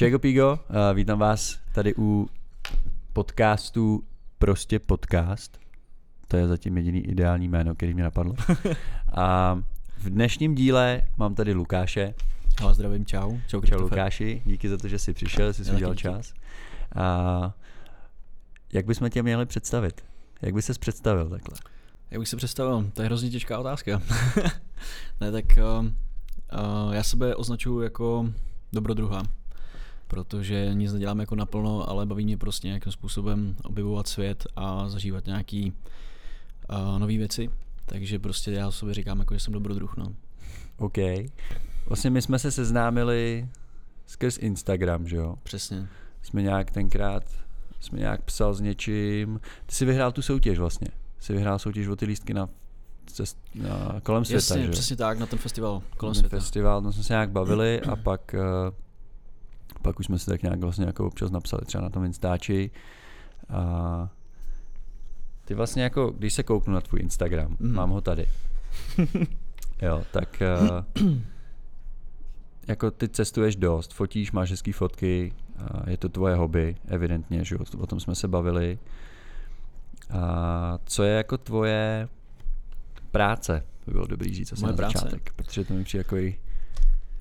Čego Pigo, uh, vítám vás tady u podcastu Prostě podcast. To je zatím jediný ideální jméno, který mě napadlo. A v dnešním díle mám tady Lukáše. Ahoj, zdravím, čau. Čau, čau Lukáši, díky za to, že jsi přišel, že jsi udělal čas. A jak bychom tě měli představit? Jak bys se představil takhle? Jak bych se představil? To je hrozně těžká otázka. ne, tak uh, uh, já sebe označuji jako dobrodruha, protože nic nedělám jako naplno, ale baví mě prostě nějakým způsobem objevovat svět a zažívat nějaký uh, nové věci. Takže prostě já sobě říkám, jako, že jsem dobrodruh. No. OK. Vlastně my jsme se seznámili skrz Instagram, že jo? Přesně. Jsme nějak tenkrát, jsme nějak psal s něčím. Ty jsi vyhrál tu soutěž vlastně. Jsi vyhrál soutěž o ty lístky na, cest, na kolem světa, Jasně, že? přesně tak, na ten festival kolem ten světa. festival, tam jsme se nějak bavili a pak, uh, pak už jsme si tak nějak vlastně jako občas napsali třeba na tom Instači. A ty vlastně jako, když se kouknu na tvůj Instagram, mm. mám ho tady. jo, tak uh, jako ty cestuješ dost, fotíš, máš hezký fotky, uh, je to tvoje hobby, evidentně, že jo, o tom jsme se bavili. A co je jako tvoje práce? To by bylo dobrý říct asi Moje na práce. začátek, protože to mi přijde jako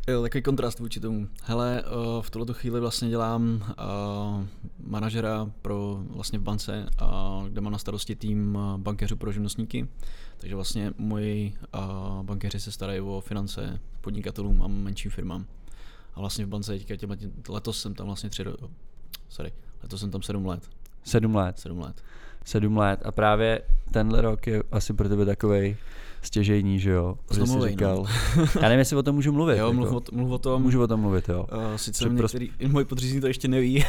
Jo, takový kontrast vůči tomu. Hele, uh, v tuto chvíli vlastně dělám uh, manažera pro vlastně v bance, uh, kde mám na starosti tým bankéřů pro živnostníky. Takže vlastně moji bankéři se starají o finance podnikatelům a menším firmám. A vlastně v bance teďka těma, letos jsem tam vlastně tři, sorry, letos jsem tam sedm let. Sedm let. Sedm let. Sedm let a právě tenhle rok je asi pro tebe takovej stěžejní, že jo? Že jsi Zlomovej, říkal, no. já nevím, jestli o tom můžu mluvit. Jo, jako. mluv, o, mluv o tom. Můžu o tom mluvit, jo. Uh, sice Že některý, prostě... moji podřízení to ještě neví,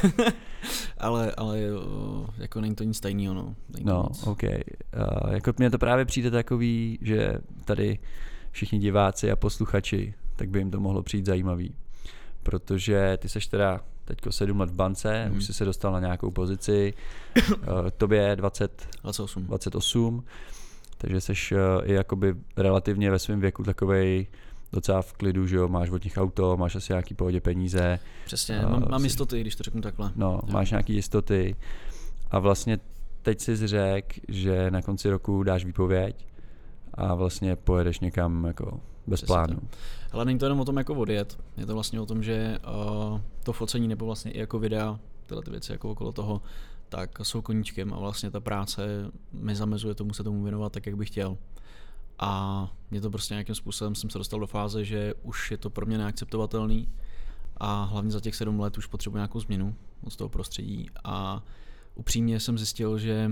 ale, ale uh, jako není to nic tajného, no. Není No, nic. OK. Uh, jako mně to právě přijde takový, že tady všichni diváci a posluchači, tak by jim to mohlo přijít zajímavý. Protože ty seš teda teďko sedm let v bance, Mhm. už jsi se dostal na nějakou pozici, uh, tobě je 20, 28. 28, takže seš uh, i jakoby relativně ve svém věku takovej docela v klidu, že jo, máš od nich auto, máš asi nějaký pohodě peníze, Přesně, Uh, mám, mám jsi- jistoty, když to řeknu takhle. no, Jo. máš nějaký jistoty a vlastně teď si řekl, že na konci roku dáš výpověď a vlastně pojedeš někam jako bez Přesně plánu. Ale není to jenom o tom jako odjet, je to vlastně o tom, že uh, to focení nebo vlastně i jako videa, tyhle ty věci jako okolo toho, tak jsou koníčkem a vlastně ta práce mi zamezuje tomu se tomu věnovat tak, jak bych chtěl. A mě to prostě nějakým způsobem jsem se dostal do fáze, že už je to pro mě neakceptovatelný a hlavně za těch sedm let už potřebuji nějakou změnu z toho prostředí a upřímně jsem zjistil, že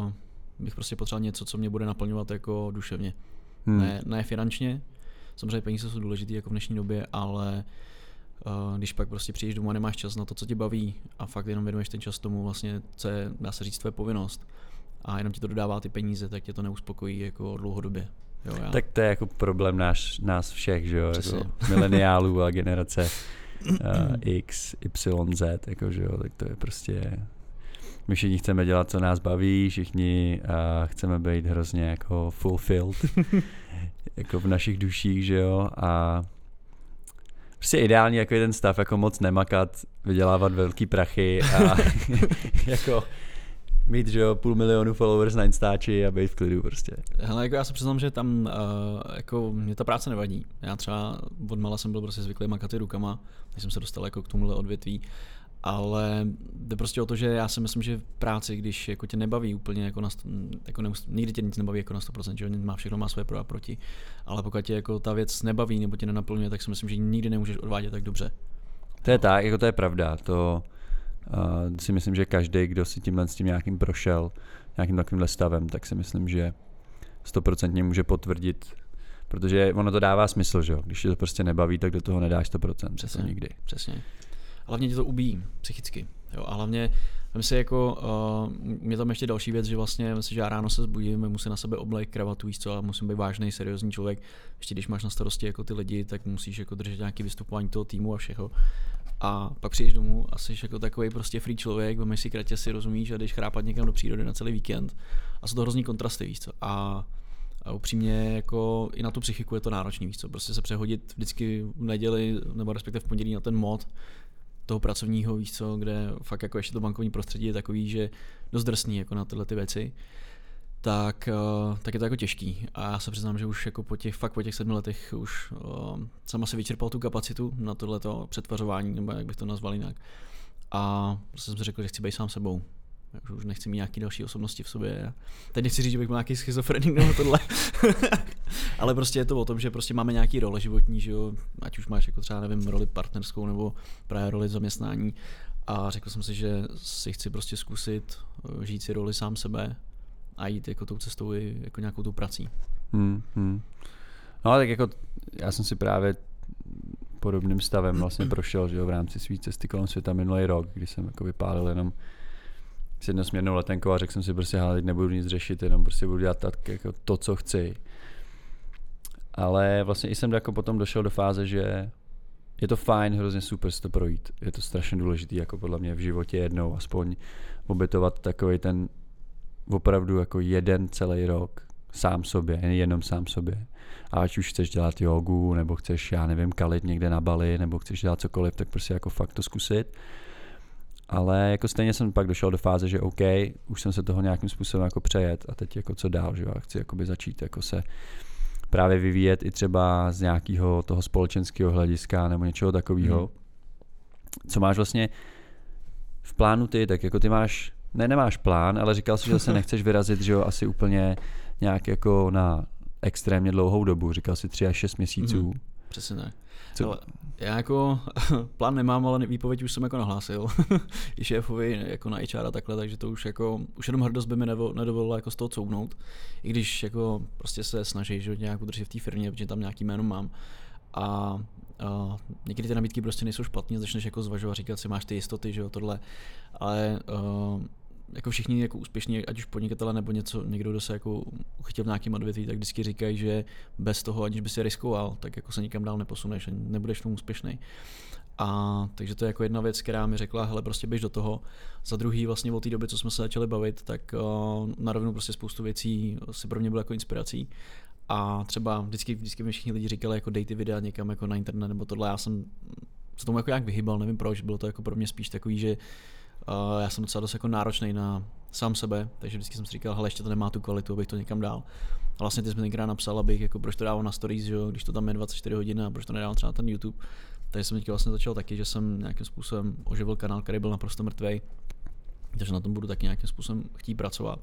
uh, bych prostě potřeboval něco, co mě bude naplňovat jako duševně. Hmm. Ne, ne finančně, samozřejmě peníze jsou důležité jako v dnešní době, ale uh, když pak prostě přijdeš domů a nemáš čas na to, co tě baví a fakt jenom věnuješ ten čas tomu vlastně, co je, dá se říct, tvoje povinnost a jenom ti to dodává ty peníze, tak tě to neuspokojí jako dlouhodobě. Jo, já. Tak to je jako problém náš, nás všech, že jo, Přesně. jako mileniálů a generace uh, X, Y, Z, jako, že jo, tak to je prostě my všichni chceme dělat, co nás baví, všichni uh, chceme být hrozně jako fulfilled, jako v našich duších, že jo, a prostě ideální jako je ten stav, jako moc nemakat, vydělávat velký prachy a jako mít, že jo, půl milionu followers na Instači a být v klidu prostě. Hele, jako já se přiznám, že tam uh, jako mě ta práce nevadí. Já třeba od mala jsem byl prostě zvyklý makat rukama, než jsem se dostal jako k tomuhle odvětví. Ale jde prostě o to, že já si myslím, že v práci, když jako tě nebaví úplně, jako, na, jako neust, nikdy tě nic nebaví jako na 100%, že má všechno má své pro a proti, ale pokud tě jako ta věc nebaví nebo tě nenaplňuje, tak si myslím, že nikdy nemůžeš odvádět tak dobře. To je tak, jako to je pravda. To uh, si myslím, že každý, kdo si tímhle s tím nějakým prošel, nějakým takovýmhle stavem, tak si myslím, že stoprocentně může potvrdit, protože ono to dává smysl, že jo. Když tě to prostě nebaví, tak do toho nedáš 100%, přesně nikdy. Přesně. Hlavně tě to ubíjí psychicky. Jo? A hlavně Vem si jako, uh, mě tam ještě další věc, že vlastně, si, že já ráno se zbudím, musím na sebe oblek, kravatu, víš co, a musím být vážný, seriózní člověk. Ještě když máš na starosti jako ty lidi, tak musíš jako držet nějaký vystupování toho týmu a všeho. A pak přijdeš domů a jsi jako takový prostě free člověk, vemeš si kratě si rozumíš a jdeš chrápat někam do přírody na celý víkend. A jsou to hrozný kontrasty, víš co. A a upřímně jako i na tu psychiku je to náročný, víš co, prostě se přehodit vždycky v neděli nebo respektive v pondělí na ten mod, toho pracovního, víš co, kde fakt jako ještě to bankovní prostředí je takový, že dost drsný jako na tyhle ty věci, tak, uh, tak je to jako těžký. A já se přiznám, že už jako po těch, fakt po těch sedmi letech už uh, jsem vyčerpal tu kapacitu na tohleto přetvařování, nebo jak bych to nazval jinak. A jsem si řekl, že chci být sám sebou. Já už nechci mít nějaký další osobnosti v sobě. Teď nechci říct, že bych byl nějaký schizofrenik nebo tohle. Ale prostě je to o tom, že prostě máme nějaký role životní, že jo? ať už máš jako třeba, nevím, roli partnerskou nebo právě roli zaměstnání. A řekl jsem si, že si chci prostě zkusit eh, žít si roli sám sebe a jít jako tou cestou i jako nějakou tou prací. Hmm, hmm. No tak jako já jsem si právě podobným stavem vlastně prošel že jo, v rámci své cesty kolem světa minulý rok, kdy jsem jako vypálil jenom jednosměrnou letenkou a řekl jsem si prostě, hele, teď nebudu nic řešit, jenom prostě budu dělat tak, jako to, co chci. Ale vlastně i jsem jako potom došel do fáze, že je to fajn, hrozně super si to projít. Je to strašně důležité, jako podle mě v životě jednou aspoň obětovat takový ten opravdu jako jeden celý rok sám sobě, jenom sám sobě. A ať už chceš dělat jogu, nebo chceš, já nevím, kalit někde na Bali, nebo chceš dělat cokoliv, tak prostě jako fakt to zkusit. Ale jako stejně jsem pak došel do fáze, že OK, už jsem se toho nějakým způsobem jako přejet a teď jako co dál, že jo, chci jakoby začít jako se právě vyvíjet i třeba z nějakého toho společenského hlediska nebo něčeho takového. Hmm. Co máš vlastně v plánu ty, tak jako ty máš, ne nemáš plán, ale říkal jsi, že se nechceš vyrazit, že jo, asi úplně nějak jako na extrémně dlouhou dobu, říkal si 3 až 6 měsíců. Hmm. Přesně tak. Co? Ale já jako plán nemám, ale výpověď už jsem jako nahlásil i šéfovi jako na HR a takhle, takže to už jako, už jenom hrdost by mi nedovolila jako z toho couvnout, i když jako prostě se snaží, že nějak udržet v té firmě, protože tam nějaký jméno mám a, a někdy ty nabídky prostě nejsou špatné, začneš jako zvažovat, říkat si, máš ty jistoty, že jo, tohle, ale uh, jako všichni jako úspěšní, ať už podnikatele nebo něco, někdo, kdo se jako uchytil v nějakém odvětví, tak vždycky říkají, že bez toho, aniž by si riskoval, tak jako se nikam dál neposuneš nebudeš v tom úspěšný. A takže to je jako jedna věc, která mi řekla, hele, prostě běž do toho. Za druhý, vlastně od té doby, co jsme se začali bavit, tak uh, narovnou prostě spoustu věcí si pro mě bylo jako inspirací. A třeba vždycky, vždycky mi všichni lidi říkali, jako dej ty videa někam jako na internet nebo tohle. Já jsem se tomu jako nějak vyhybal, nevím proč, bylo to jako pro mě spíš takový, že Já jsem docela dost jako náročný na sám sebe, takže vždycky jsem si říkal, hele, ještě to nemá tu kvalitu, abych to někam dál. A vlastně ty jsi mi tenkrát napsal, abych jako proč to dával na stories, že jo, když to tam je 24 hodin a proč to nedával třeba na ten YouTube. Takže jsem teďka vlastně začal taky, že jsem nějakým způsobem oživil kanál, který byl naprosto mrtvý. Takže na tom budu taky nějakým způsobem chtít pracovat.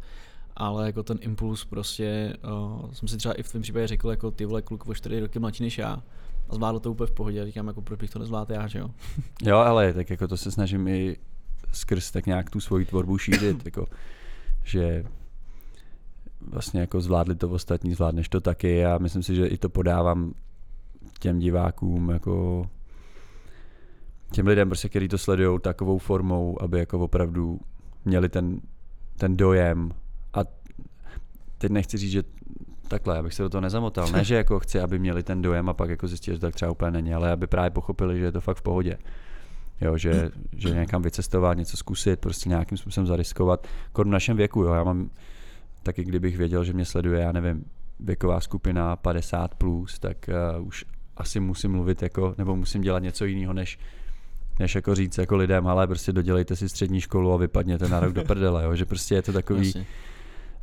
Ale jako ten impuls prostě, uh, jsem si třeba i v tom případě řekl, jako ty vole kluk o 4 roky mladší než já, a zvládl to úplně v pohodě. Říkám, jako proč bych to nezvládl já, že jo? jo, ale tak jako to se snažím i skrz tak nějak tu svoji tvorbu šířit, jako, že vlastně jako zvládli to ostatní, zvládneš to taky a myslím si, že i to podávám těm divákům, jako těm lidem, prostě, kteří to sledují takovou formou, aby jako opravdu měli ten, ten dojem a teď nechci říct, že takhle, abych se do toho nezamotal. Ne, že jako chci, aby měli ten dojem a pak jako zjistit, že to tak třeba úplně není, ale aby právě pochopili, že je to fakt v pohodě. Jo, že, že někam vycestovat, něco zkusit, prostě nějakým způsobem zariskovat. Kor v našem věku, jo, já mám taky, kdybych věděl, že mě sleduje, já nevím, věková skupina 50 plus, tak uh, už asi musím mluvit jako, nebo musím dělat něco jiného, než, než jako říct jako lidem, ale prostě dodělejte si střední školu a vypadněte na rok do prdele, jo, že prostě je to takový,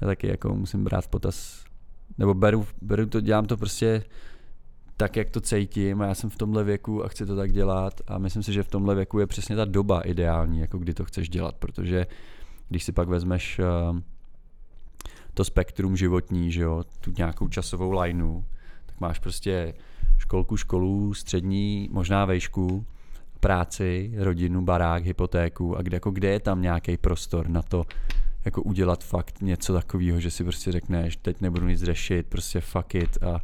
já taky jako musím brát v potaz, nebo beru, beru to, dělám to prostě tak, jak to cítím a já jsem v tomhle věku a chci to tak dělat a myslím si, že v tomhle věku je přesně ta doba ideální, jako kdy to chceš dělat, protože když si pak vezmeš uh, to spektrum životní, že jo, tu nějakou časovou lineu, tak máš prostě školku, školu, střední, možná vejšku, práci, rodinu, barák, hypotéku a kde, jako kde je tam nějaký prostor na to, jako udělat fakt něco takového, že si prostě řekneš, teď nebudu nic řešit, prostě fuck it a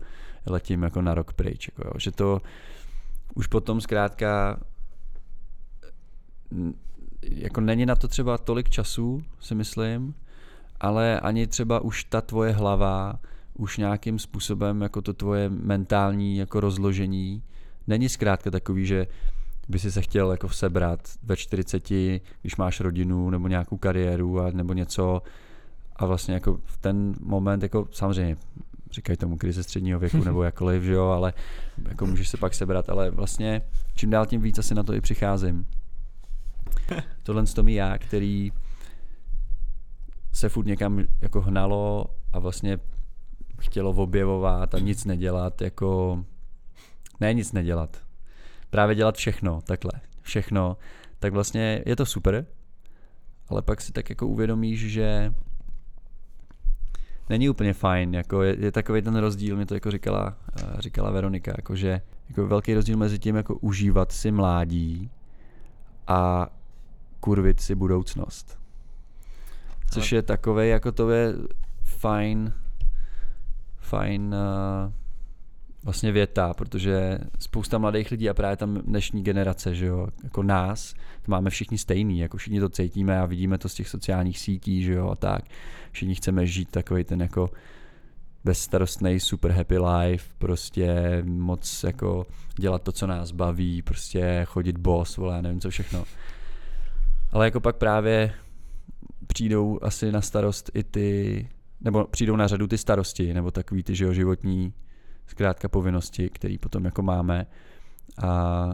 letím jako na rok pryč. Jako jo. Že to už potom zkrátka jako není na to třeba tolik času, si myslím, ale ani třeba už ta tvoje hlava, už nějakým způsobem jako to tvoje mentální jako rozložení není zkrátka takový, že by si se chtěl jako sebrat ve 40, když máš rodinu nebo nějakou kariéru a, nebo něco a vlastně jako v ten moment jako samozřejmě říkají tomu krize středního věku nebo jakkoliv, že jo, ale jako můžeš se pak sebrat, ale vlastně čím dál tím víc asi na to i přicházím, tohle to mi já, který se furt někam jako hnalo a vlastně chtělo objevovat a nic nedělat, jako ne nic nedělat, právě dělat všechno, takhle, všechno, tak vlastně je to super, ale pak si tak jako uvědomíš, že není úplně fajn, jako je, je takový ten rozdíl, mi to jako říkala, eh, říkala Veronika, jako že jako velký rozdíl mezi tím jako užívat si mládí a kurvit si budoucnost. Což je takové, jako to je fajn, fajn uh, vlastně věta, protože spousta mladých lidí a právě tam dnešní generace, že jo, jako nás, to máme všichni stejný, jako všichni to cítíme a vidíme to z těch sociálních sítí, že jo, a tak. Všichni chceme žít takový ten jako bezstarostný super happy life, prostě moc jako dělat to, co nás baví, prostě chodit boss, vole, nevím co všechno. Ale jako pak právě přijdou asi na starost i ty, nebo přijdou na řadu ty starosti, nebo takový ty, že jo, životní zkrátka povinnosti, které potom jako máme a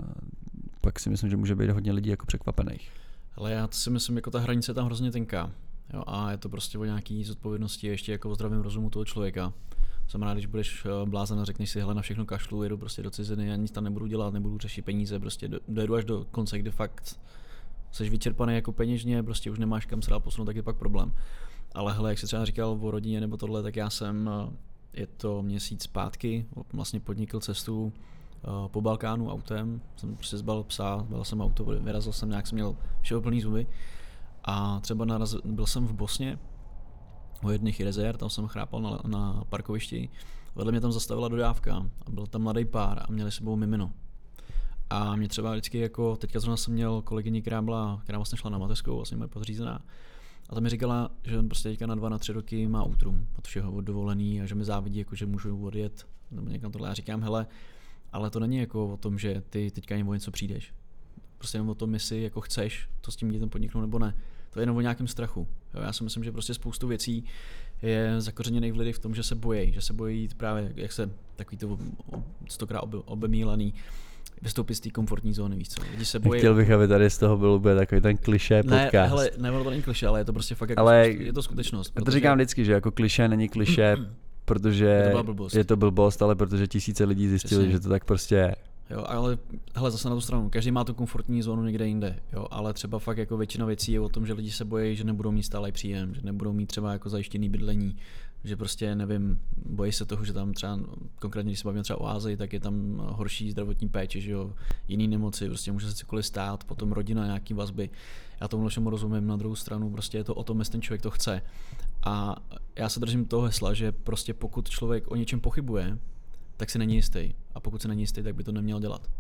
pak si myslím, že může být hodně lidí jako překvapených. Ale já si myslím, jako ta hranice je tam hrozně tenká. Jo, a je to prostě o nějaký zodpovědnosti ještě jako o zdravém rozumu toho člověka. Znamená, když budeš eh, blázen a řekneš si, hele, na všechno kašlu, jedu prostě do ciziny, já nic tam nebudu dělat, nebudu řešit peníze, prostě dojedu až do konce, kde fakt jsi vyčerpaný jako peněžně, prostě už nemáš kam se dál posunout, tak je pak problém. Ale hele, jak jsi třeba říkal o rodině nebo tohle, tak já jsem, eh, je to měsíc zpátky, vlastně podnikl cestu eh, po Balkánu autem, jsem prostě zbal psa, byl jsem auto, vyrazil jsem nějak, jsem měl všeho plný zuby. A třeba naraz, byl jsem v Bosně u jedných rezerv, tam jsem chrápal na, na parkovišti, vedle mě tam zastavila dodávka a byl tam mladý pár a měli sebou mimino. A mě třeba vždycky jako, teďka zrovna jsem měl kolegyni, která, byla, která vlastně šla na mateřskou, vlastně moje podřízená, a ta mi říkala, že on prostě teďka na dva, na tři roky má útrum od všeho, od dovolený a že mi závidí, jako že můžu odjet nebo někam tohle. Já říkám, hele, ale to není jako o tom, že ty teďka jenom o něco přijdeš. Prostě jenom o tom, jestli jako chceš to s tím dítem podniknout nebo ne. To je jenom o nějakém strachu. Jo, já si myslím, že prostě spoustu věcí je zakořeněných v v tom, že se bojí, že se bojí právě, jak se takový to stokrát obemílený, vystoupit z té komfortní zóny, víc co. Lidi se bojí. Chtěl bych, aby tady z toho byl úplně takový ten kliše podcast. Ne, hele, ne, to není kliše, ale je to prostě fakt jako ale je to skutečnost. Protože... to říkám vždycky, že jako kliše není kliše, protože je to blbost, je to blbost ale protože tisíce lidí zjistili, Přesně. že to tak prostě je. Jo, ale hele, zase na tu stranu, každý má tu komfortní zónu někde jinde, jo, ale třeba fakt jako většina věcí je o tom, že lidi se bojí, že nebudou mít stále příjem, že nebudou mít třeba jako zajištěný bydlení, že prostě nevím, bojí se toho, že tam třeba, konkrétně když se bavíme třeba o Ázii, tak je tam horší zdravotní péče, že jo, jiný nemoci, prostě může se cokoliv stát, potom rodina, nějaký vazby. Já tomu všemu rozumím, na druhou stranu prostě je to o tom, jestli ten člověk to chce. A já se držím toho hesla, že prostě pokud člověk o něčem pochybuje, tak si není jistý. A pokud se není jistý, tak by to neměl dělat.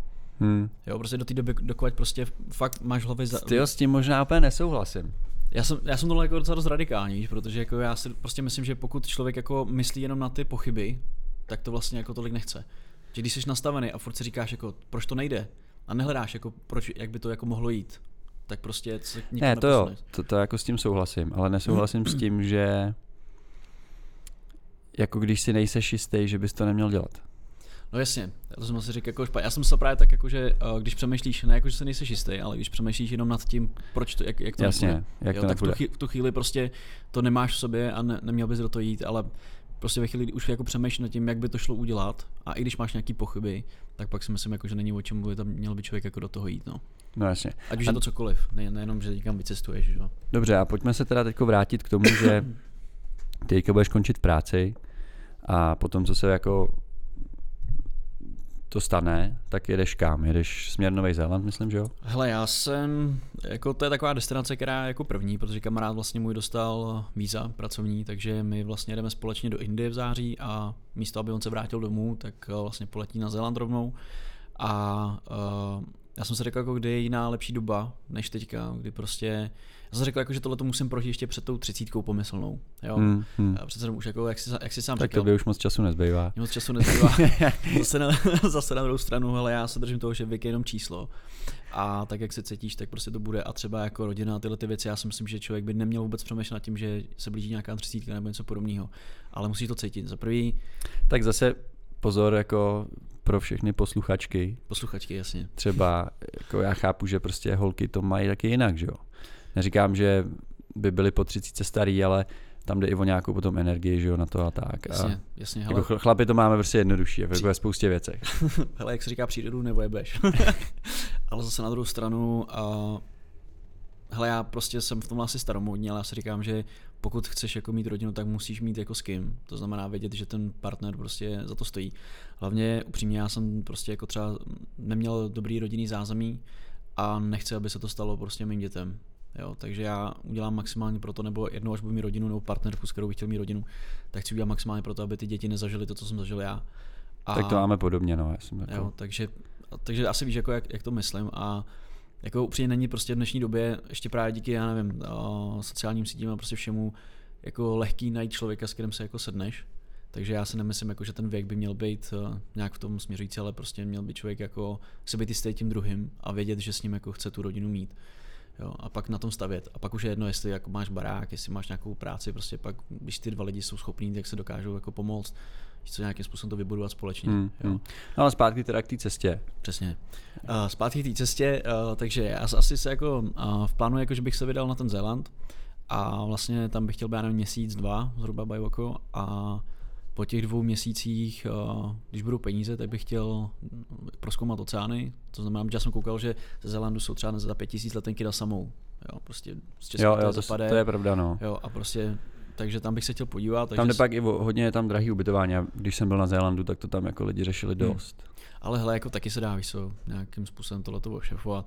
Hmm. Jo, prostě do té doby, dokud prostě fakt máš hlavy za... Ty s tím možná úplně nesouhlasím. Já jsem, já jsem tohle jako docela dost radikální, protože jako já si prostě myslím, že pokud člověk jako myslí jenom na ty pochyby, tak to vlastně jako tolik nechce. Že když jsi nastavený a furt si říkáš jako, proč to nejde a nehledáš jako, proč, jak by to jako mohlo jít, tak prostě se Ne, to jo, to, to jako s tím souhlasím, ale nesouhlasím s tím, že jako když si nejseš jistý, že bys to neměl dělat. No jasně, to jsem si řekl jako špatně. Já jsem se právě tak, jako, že uh, když přemýšlíš, ne jako, že se nejsi jistý, ale když přemýšlíš jenom nad tím, proč to, jak, jak to jasně, nebude, jak jo, to tak v tu, chvíli, v tu chvíli prostě to nemáš v sobě a ne, neměl bys do toho jít, ale prostě ve chvíli, kdy už jako přemýšlíš nad tím, jak by to šlo udělat a i když máš nějaký pochyby, tak pak si myslím, jako, že není o čem mluvit a měl by člověk jako do toho jít. No. No jasně. Ať už a... je to cokoliv, ne, nejenom, že někam vycestuješ. Že? Dobře, a pojďme se teda teď vrátit k tomu, že teďka budeš končit práci a potom, co se jako to stane, tak jedeš kam? Jedeš směr Nový Zéland, myslím, že jo? Hele, já jsem, jako to je taková destinace, která je jako první, protože kamarád vlastně můj dostal víza pracovní, takže my vlastně jdeme společně do Indie v září a místo, aby on se vrátil domů, tak eh, vlastně poletí na Zéland rovnou. A uh, já jsem si řekl, jako kdy je jiná lepší doba než teďka, kdy prostě já jsem řekl, jako, že tohle to musím prožít ještě před tou třicítkou pomyslnou. Jo? Hmm, hmm. A přece už jako, jak si, jak si sám tak říkal. Tak už moc času nezbývá. Moc času nezbývá. zase, na, zase na druhou stranu, ale já se držím toho, že věk je jenom číslo. A tak, jak se cítíš, tak prostě to bude. A třeba jako rodina a tyhle ty věci, já si myslím, že člověk by neměl vůbec přemýšlet nad tím, že se blíží nějaká třicítka nebo něco podobného. Ale musí to cítit. Za prvý. Tak zase pozor jako pro všechny posluchačky. Posluchačky, jasně. Třeba, jako já chápu, že prostě holky to mají taky jinak, že jo. Neříkám, že by byly po 30 starý, ale tam jde i o nějakou potom energii, že jo, na to a tak. Jasně, a jasně. Hele. Jako chlapi to máme prostě jednodušší, jako ve spoustě věcech. Hele, jak se říká, přírodu nevojebeš. ale zase na druhou stranu, a hele, já prostě jsem v tom asi staromódní, ale já si říkám, že pokud chceš jako mít rodinu, tak musíš mít jako s kým. To znamená vědět, že ten partner prostě za to stojí. Hlavně upřímně já jsem prostě jako třeba neměl dobrý rodinný zázemí a nechci, aby se to stalo prostě mým dětem. Jo, takže já udělám maximálně pro to, nebo jednou až budu mít rodinu nebo partnerku, s kterou bych chtěl mít rodinu, tak chci udělat maximálně pro to, aby ty děti nezažily to, co jsem zažil já. A, tak to máme podobně, no. Já jsem jako... jo, takže, takže asi víš, jako jak, jak to myslím a jako upřímně není prostě v dnešní době, ještě právě díky, já nevím, sociálním sítím a prostě všemu, jako lehký najít člověka, s kterým se jako sedneš. Takže já si nemyslím, jako, že ten věk by měl být uh, nějak v tom směřující, ale prostě měl by člověk jako se být jistý tím druhým a vědět, že s ním jako chce tu rodinu mít. Jo, a pak na tom stavět. A pak už je jedno, jestli jako máš barák, jestli máš nějakou práci, prostě pak, když ty dva lidi jsou schopní, tak se dokážou jako pomoct co nějakým způsobem to vybudovat společně. Hmm, jo. Hmm. No ale zpátky teda k té cestě. Přesně. Uh, zpátky k té cestě, uh, takže já asi se jako uh, v plánu, jako, že bych se vydal na ten Zéland a vlastně tam bych chtěl být měsíc, dva zhruba bajvoko a po těch dvou měsících, uh, když budou peníze, tak bych chtěl proskoumat oceány. To znamená, že já jsem koukal, že ze Zélandu jsou třeba za pět tisíc letenky na samou. Jo, prostě z jo, jo, to, to, je pravda, no. Jo, a prostě takže tam bych se chtěl podívat. Takže tam jde pak i o, hodně je tam drahý ubytování a když jsem byl na Zélandu, tak to tam jako lidi řešili hmm. dost. Hmm. Ale hele, jako taky se dá, víš co, nějakým způsobem tohle to ošefovat.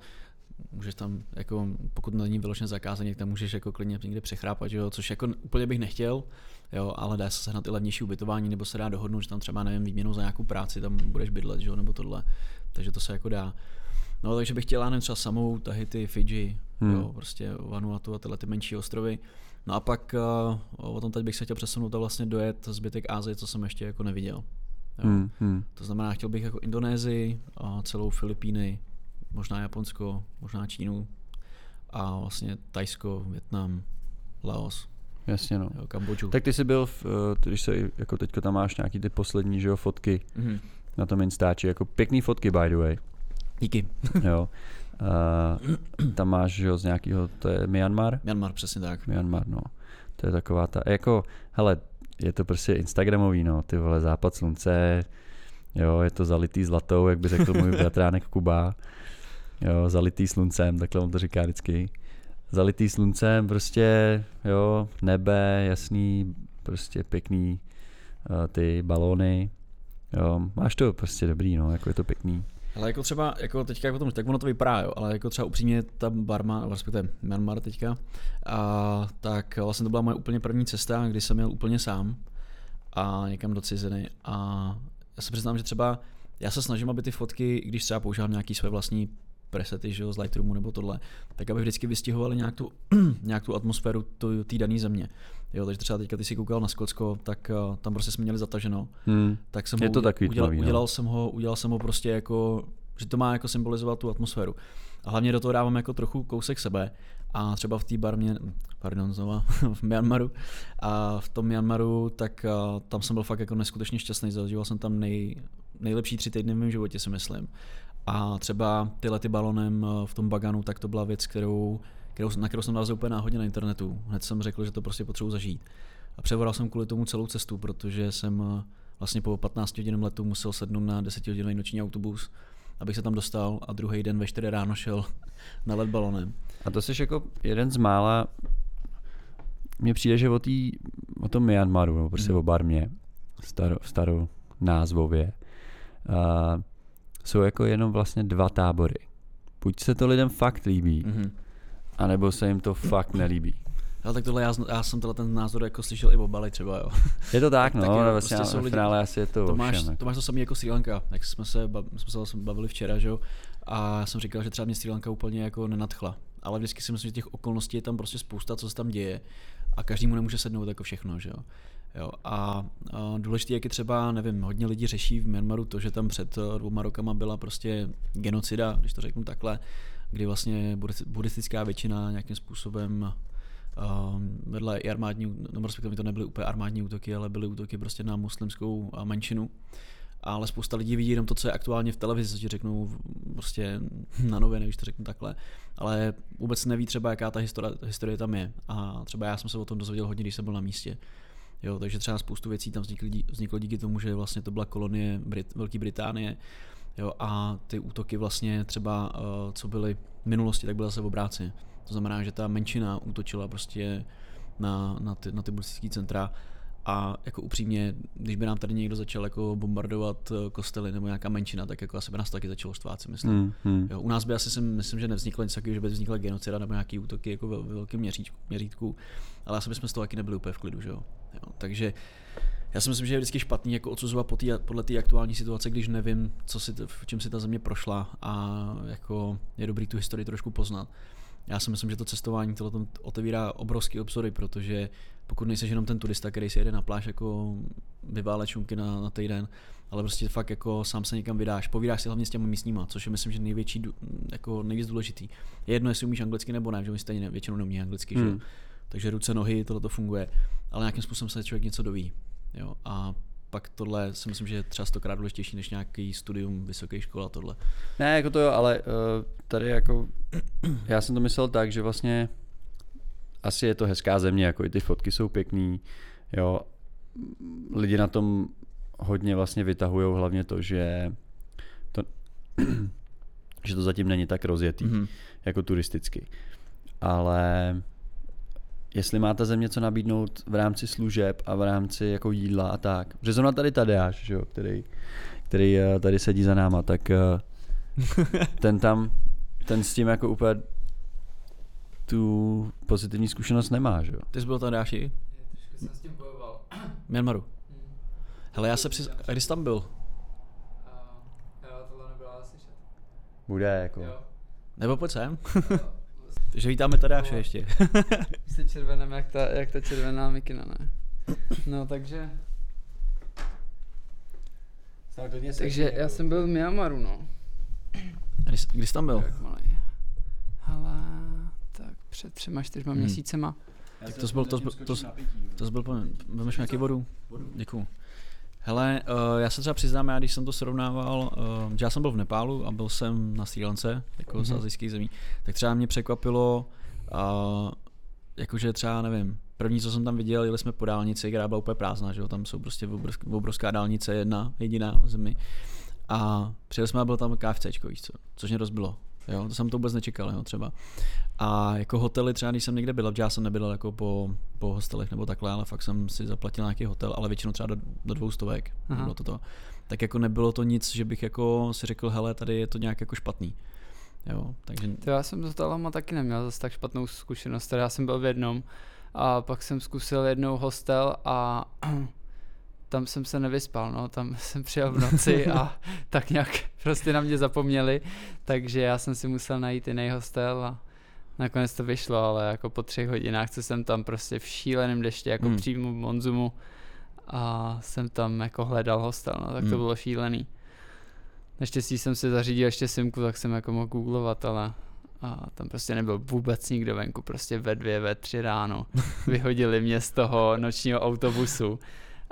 Můžeš tam, jako, pokud není vyloženě zakázaný, tak můžeš jako klidně někde přechrápat, jo, což jako úplně bych nechtěl, jo, ale dá se sehnat i levnější ubytování, nebo se dá dohodnout, že tam třeba, nevím, výměnou za nějakou práci tam budeš bydlet, jo, nebo tohle. Takže to se jako dá. No, takže bych chtěl, nevím, třeba samou Tahiti, Fiji, hmm. jo, prostě Vanuatu a tyhle ty menší ostrovy. No a pak uh, o tom teď bych se chtěl přesunout a vlastně dojet zbytek Ázie, co jsem ještě jako neviděl. Jo. Hmm, hmm. To znamená, chtěl bych jako Indonésii, a celou Filipíny, možná Japonsko, možná Čínu a vlastně Tajsko, Větnam, Laos. Jasně no. Jo, Kambodžu. Tak ty jsi byl, v, eh, když se, jako teďka tam máš nějaký ty poslední, že jo, fotky mm-hmm. na tom Instači, jako pěkný fotky by the way. Díky. jo. Uh, tam máš, že jo, z nějakého, to je Myanmar? Myanmar, přesně tak. Myanmar, no. To je taková ta, jako, hele, je to prostě Instagramový, no, ty vole, západ slunce, jo, je to zalitý zlatou, jak by řekl můj bratránek Kuba, jo, zalitý sluncem, takhle on to říká vždycky. Zalitý sluncem, prostě, jo, nebe, jasný, prostě pěkný, uh, ty balóny, jo, máš to prostě dobrý, no, jako je to pěkný. Ale jako třeba, jako teďka jako tom, tak ono to vypadá, jo, ale jako třeba upřímně ta Barma, respektive Myanmar teďka, a, tak vlastně to byla moje úplně první cesta, kdy jsem měl úplně sám a někam do ciziny a já se přiznám, že třeba já se snažím, aby ty fotky, když třeba používám nějaký své vlastní presety že jo, z Lightroomu nebo tohle, tak aby vždycky vystihovali nějak tu, nějak tu atmosféru té dané země. Jo, takže třeba teďka ty si koukal na Skotsko, tak uh, tam prostě jsme měli zataženo. Hmm. Tak jsem Je ho to takový udělal, tmavý, no. udělal, jsem ho, udělal jsem ho prostě jako, že to má jako symbolizovat tu atmosféru. A hlavně do toho dávám jako trochu kousek sebe. A třeba v té barmě, pardon, znova, v Myanmaru, a v tom Myanmaru, tak uh, tam jsem byl fakt jako neskutečně šťastný. Zažíval jsem tam nej, nejlepší tři týdny v mém životě, si myslím. A třeba ty lety balonem uh, v tom baganu, tak to byla věc, kterou kterou, na kterou jsem dal úplně náhodně na internetu. Hned jsem řekl, že to prostě potřebuji zažít. A převoral jsem kvůli tomu celou cestu, protože jsem eh, vlastně po 15 hodiném letu musel sednout na 10 hodinový noční autobus, abych se tam dostal a druhý den ve 4 ráno šel na let balonem. A to jsi jako jeden z mála, mně přijde, že o, tý, o tom Myanmaru, nebo prostě hmm. o Barmě, staro, starou názvově, uh, jsou jako jenom vlastně dva tábory. Buď se to lidem fakt líbí, mm-hmm a nebo se jim to fakt nelíbí. Ale tak tohle já, já jsem tenhle ten názor jako slyšel i o Bali třeba, jo. Je to tak, no, ale vlastně prostě v finále asi je to to máš, všem, to máš to samé jako Sri Lanka, jak jsme se, jsme se bavili včera, že jo, a já jsem říkal, že třeba mě Sri Lanka úplně jako nenadchla. Ale vždycky si myslím, že těch okolností je tam prostě spousta, co se tam děje a každý mu nemůže sednout jako všechno, že jo. Jo, a, důležité, jak je třeba, nevím, hodně lidí řeší v Myanmaru to, že tam před eh, dvouma rokama byla prostě genocida, když to řeknu takhle, kdy vlastně buddhistická většina nějakým způsobem um, vedle i armádní, nebo respektive to nebyly úplně armádní útoky, ale byly útoky prostě na muslimskou menšinu. ale spousta lidí vidí jenom to, co je aktuálně v televizi, co ti řeknou prostě na nově, když to řeknu takhle, ale vůbec neví třeba, jaká ta historie, historie tam je. A třeba já jsem se o tom dozvěděl hodně, když jsem byl na místě. Jo, takže třeba spoustu věcí tam vzniklo, vzniklo díky tomu, že vlastně to byla kolonie Brit, Velké Británie. Jo, a ty útoky vlastně třeba, uh, co byly v minulosti, tak byly zase v obráci. To znamená, že ta menšina útočila prostě na, na ty, na ty buddhistické centra a jako upřímně, když by nám tady někdo začal jako bombardovat eh, kostely nebo nějaká menšina, tak jako asi by nás taky začalo štvát, si myslím. Hmm, hmm. Jo, u nás by asi si myslím, že nevzniklo nic takového, že by vznikla genocida nebo nějaký útoky jako ve, ve velkém měřítku, měřítku, ale asi bychom z toho taky nebyli úplně v klidu, že jo. jo takže já si myslím, že je vždycky špatný jako odsuzovat po tý, podle té aktuální situace, když nevím, co si, v čem si ta země prošla a jako je dobrý tu historii trošku poznat. Já si myslím, že to cestování tohle otevírá obrovský obzory, protože pokud nejsi jenom ten turista, který si jede na pláž jako vyvále čunky na, na týden, ale prostě fakt jako sám se někam vydáš, povídáš si hlavně s těmi místníma, což je myslím, že největší, jako nejvíc důležitý. Je jedno, jestli umíš anglicky nebo ne, že my stejně většinou neumí anglicky, hmm. že? takže ruce, nohy, tohle to funguje, ale nějakým způsobem se člověk něco doví. Jo? A pak tohle si myslím, že je třeba stokrát důležitější než nějaký studium vysoké školy a tohle. Ne, jako to jo, ale uh, tady jako, já jsem to myslel tak, že vlastně asi je to hezká země, jako i ty fotky jsou pěkný, jo. Lidi na tom hodně vlastně vytahují hlavně to, že to, že to zatím není tak rozjetý, mm-hmm. jako turisticky. Ale jestli má ta země co nabídnout v rámci služeb a v rámci jako jídla a tak. Protože zrovna tady Tadeáš, že jo, který, který eh, tady sedí za náma, tak eh, ten tam, ten s tím jako úplně tu pozitivní zkušenost nemá, že jo. Ty jsi byl Tadeáši? Trošku jsem s tím bojoval. Myanmaru. Hmm. Hele, já se při... A kdy jsi tam byl? Jo, tohle slyšet. Bude, jako. Jo. Nebo pojď sem. Takže vítáme tady až ještě. se červenám jak ta, jak ta červená mikina, ne? No, takže... Takže já jsem byl v Myanmaru, no. Kdy, kdy jsi tam byl? Ale tak před třema, čtyřma hmm. měsícema. Tak to byl, to byl, to to byl, vemeš nějaký vodu? Děkuju. Hele, uh, já se třeba přiznám, já když jsem to srovnával, uh, že já jsem byl v Nepálu a byl jsem na Sri Lance, jako mm-hmm. z mhm. azijských zemí, tak třeba mě překvapilo, uh, jakože třeba, nevím, první, co jsem tam viděl, jeli jsme po dálnici, která byla úplně prázdná, že jo, tam jsou prostě obrovská, obrovská dálnice, jedna, jediná v zemi. A přijeli jsme a byl tam KFCčko, víš co, což mě rozbilo. Jo, to jsem to vůbec nečekal, jo, třeba. A jako hotely třeba, když jsem někde byl, já jsem nebyl jako po, po hostelech nebo takhle, ale fakt jsem si zaplatil nějaký hotel, ale většinou třeba do, do dvou stovek, bylo to to. Tak jako nebylo to nic, že bych jako si řekl, hele, tady je to nějak jako špatný. Jo, takže... To já jsem s hotelama taky neměl zase tak špatnou zkušenost, teda já jsem byl v jednom a pak jsem zkusil jednou hostel a tam jsem se nevyspal, no, tam jsem přijel v noci a tak nějak prostě na mě zapomněli, takže já jsem si musel najít jiný hostel a nakonec to vyšlo, ale jako po třech hodinách, co jsem tam prostě v šíleném dešti, jako hmm. přímo v Monzumu a jsem tam jako hledal hostel, no, tak to hmm. bylo šílený. Naštěstí jsem si zařídil ještě simku, tak jsem jako mohl googlovat, ale a tam prostě nebyl vůbec nikdo venku, prostě ve dvě, ve tři ráno. Vyhodili mě z toho nočního autobusu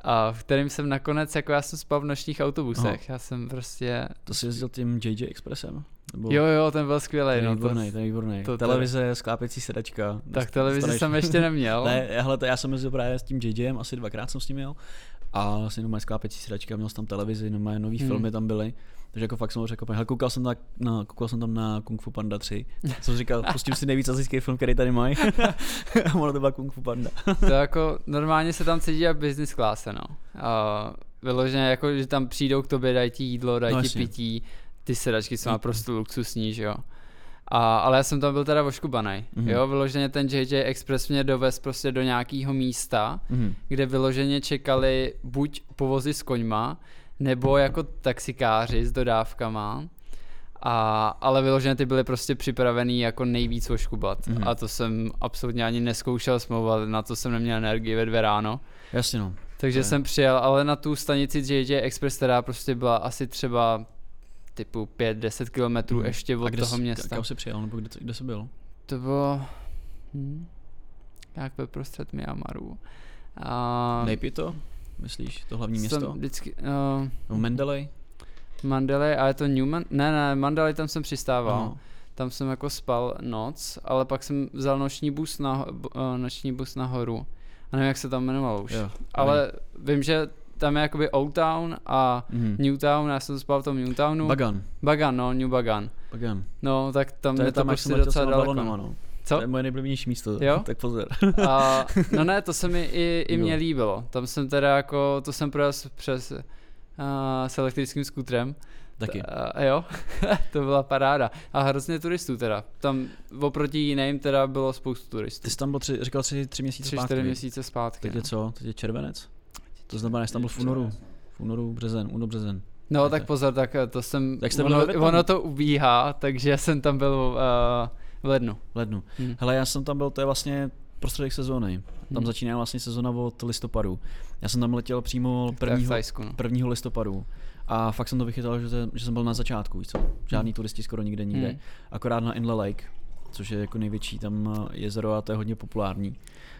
a v kterým jsem nakonec, jako já jsem spal v nočních autobusech, no. já jsem prostě... To jsi jezdil tím JJ Expressem? Nebo... Jo, jo, ten byl skvělý. Ten je no, výborný, ten je výborný. To, televize, sklápěcí sedačka. Tak televizi jsem ještě neměl. ne, hele, to já jsem jezdil právě s tím JJem, asi dvakrát jsem s ním měl. A vlastně jenom sklápěcí sedačka, měl jsem tam televizi, jenom nový hmm. filmy tam byly. Takže jako fakt jsem řekl, hele, koukal jsem, na, na, koukal jsem tam na Kung Fu Panda 3. Jsem říkal, pustím si nejvíc azijský film, který tady mají. a ono to byla Kung Fu Panda. to jako normálně se tam cítí jak business class, no. Uh, vyloženě jako, že tam přijdou k tobě, dají ti jídlo, dají no, ti pití, ty sedačky jsou naprosto luxusní, že jo. A, ale já jsem tam byl teda oškubaný. Mm-hmm. Jo, vyloženě ten JJ Express mě dovez prostě do nějakého místa, mm-hmm. kde vyloženě čekali buď povozy s koňma, nebo jako taxikáři s dodávkama. A, ale vyloženě ty byly prostě připravený jako nejvíc oškubat. Mm-hmm. A to jsem absolutně ani neskoušel smlouvat, na to jsem neměl energii ve dvě ráno. Jasně no. Takže jsem přijel, ale na tu stanici JJ Express, která prostě byla asi třeba typu 5-10 kilometrů hmm. ještě od toho jsi, města. Kam jsi přijel, nebo kde, kde jsi byl? To bylo hm, jak ve prostřed Myanmaru. A... Nejpi to? Myslíš? To hlavní Jsem město? vždycky, uh, No, Mendeley? Mandalay, a je to Newman? Ne, ne, Mandalay tam jsem přistával. Ano. Tam jsem jako spal noc, ale pak jsem vzal noční bus, na, uh, noční bus nahoru. A nevím, jak se tam jmenovalo už. Jo, ale vím, že tam je jakoby Old Town a Mhm. Newtown, já jsem spal v tom Newtownu. Bagan. Bagan, no, New Bagan. Bagan. No, tak tam To je je to tam, jak prostě jsem docela daleko. balonama, no. Co? To je moje nejblíbenější místo. Jo? Tak pozor. A, no ne, to se mi i, i Jo. mě líbilo. Tam jsem teda jako, to jsem projel přes uh, s elektrickým skútrem. Taky. A, jo, to byla paráda. A hrozně turistů teda. Tam oproti jiným teda bylo spoustu turistů. Ty jsi tam byl tři, říkal jsi tři měsíce Tři, zpátky. čtyři měsíce zpátky. Teď je no. co? Teď je červenec? To znamená, že tam byl v únoru. V únoru, březen, únor, březen. No tak pozor, tak eh, to jsem, Jak jste ono, ono to ubíhá, takže jsem tam byl uh, v lednu. V lednu. Hm. Hele, já jsem tam byl, to je vlastně prostředek sezóny. Tam Hm. začíná vlastně sezóna od listopadu. Já jsem tam letěl přímo prvního, no. 1. listopadu. A fakt jsem to vychytal, že, že jsem byl na začátku, víš co? Žádný turisti skoro nikde nikde. Hm. Akorát na Inle Lake, což je jako největší tam eh, jezero a to je hodně populární.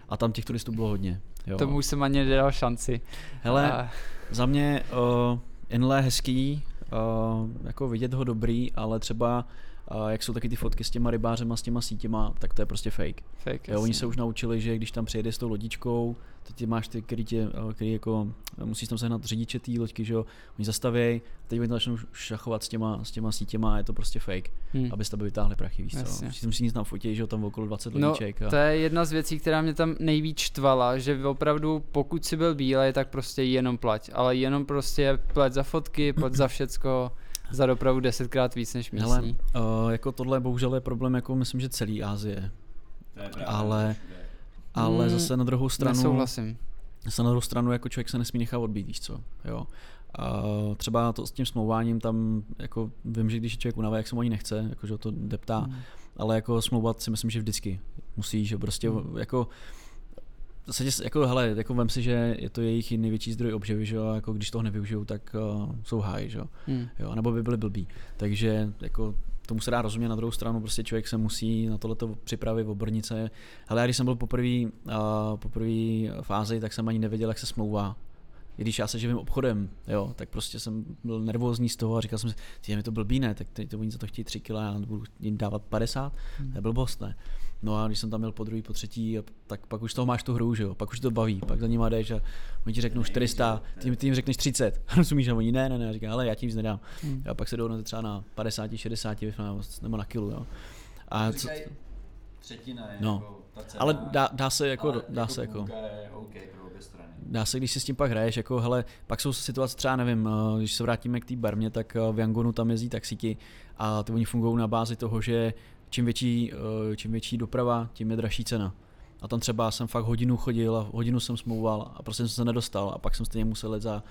A tam těch turistů bylo hodně. Jo. Tomu už jsem ani nedal šanci. Hele, A, za mě uh, Inle je hezký, uh, jako vidět ho dobrý, ale třeba uh, jak jsou taky ty fotky s těma rybářema, s těma sítěma, tak to je prostě fake. fake, Jo, oni se už naučili, že když tam přijedeš s tou lodičkou, teď ty máš ty, který, tě, eh, který jako, musíš tam sehnat řidiče té loďky, že jo, oni zastavějí, teď oni začnou šachovat s těma, s těma sítěma a je to prostě fake, Hm. abyste by vytáhli prachy, víš co. Musíš musí nic tam fotit, že jo, tam okolo 20 No, lodiček. A, to je jedna z věcí, která mě tam nejvíc štvala, že opravdu pokud si byl bílej, tak prostě jenom plať. Ale jenom prostě plať za fotky, plať za všecko, za dopravu desetkrát víc než Hele, místní. uh, jako tohle bohužel je problém, jako myslím, že celý Asie. Ale, ale Hmm, zase na druhou stranu, Nesouhlasím. zase na druhou stranu jako člověk se nesmí nechat odbít, víš co, jo. A třeba to s tím smlouváním tam, jako vím, že když je člověk unavený, jak se mu ani nechce, jako že ho to deptá, Hmm. ale jako smlouvat si myslím, že vždycky musí, že prostě Hmm. jako s- jako hele, jako vem si, že je to jejich největší zdroj obživy, že jo, a jako když toho nevyužijou, tak uh, jsou háj, že jo, Hmm. jo, nebo by byli blbí. Takže jako tomu se dá rozumět, na druhou stranu prostě člověk se musí na tohleto připravit v obrnice. Ale já když jsem byl poprvé uh, poprvé fázi, tak jsem ani nevěděl, jak se smlouvá. I když já se živím obchodem, jo, tak prostě jsem byl nervózní z toho a říkal jsem si, je mi to blbý, ne, tak teď to oni za to chtějí 3 kg, já budu jim dávat 50, Hmm. to je blbost, ne. No a když jsem tam měl po druhý, po třetí, tak pak už z toho máš tu hru, že jo, pak už to baví, pak za nima jdeš a oni ti řeknou 400, ty, ty jim řekneš 30, rozumíš, a oni ne, ne, ne, a říká, ale já ti nic nedám. Hmm. A pak se dohodnete třeba na 50, 60 nebo na kilu, jo. A co, třetina je No. jako ta cena, ale dá, dá se jako, ale dá se jako, je OK pro obě strany. dá se, když si s tím pak hraješ, jako hele, pak jsou situace třeba, nevím, eh, když se vrátíme k té barmě, tak eh, v Yangonu tam jezdí taxíky a ty oni fungují na bázi toho, že čím větší, eh, čím větší doprava, tím je dražší cena. A tam třeba jsem fakt hodinu chodil a hodinu jsem smlouval a prostě jsem se nedostal a pak jsem stejně musel jít za,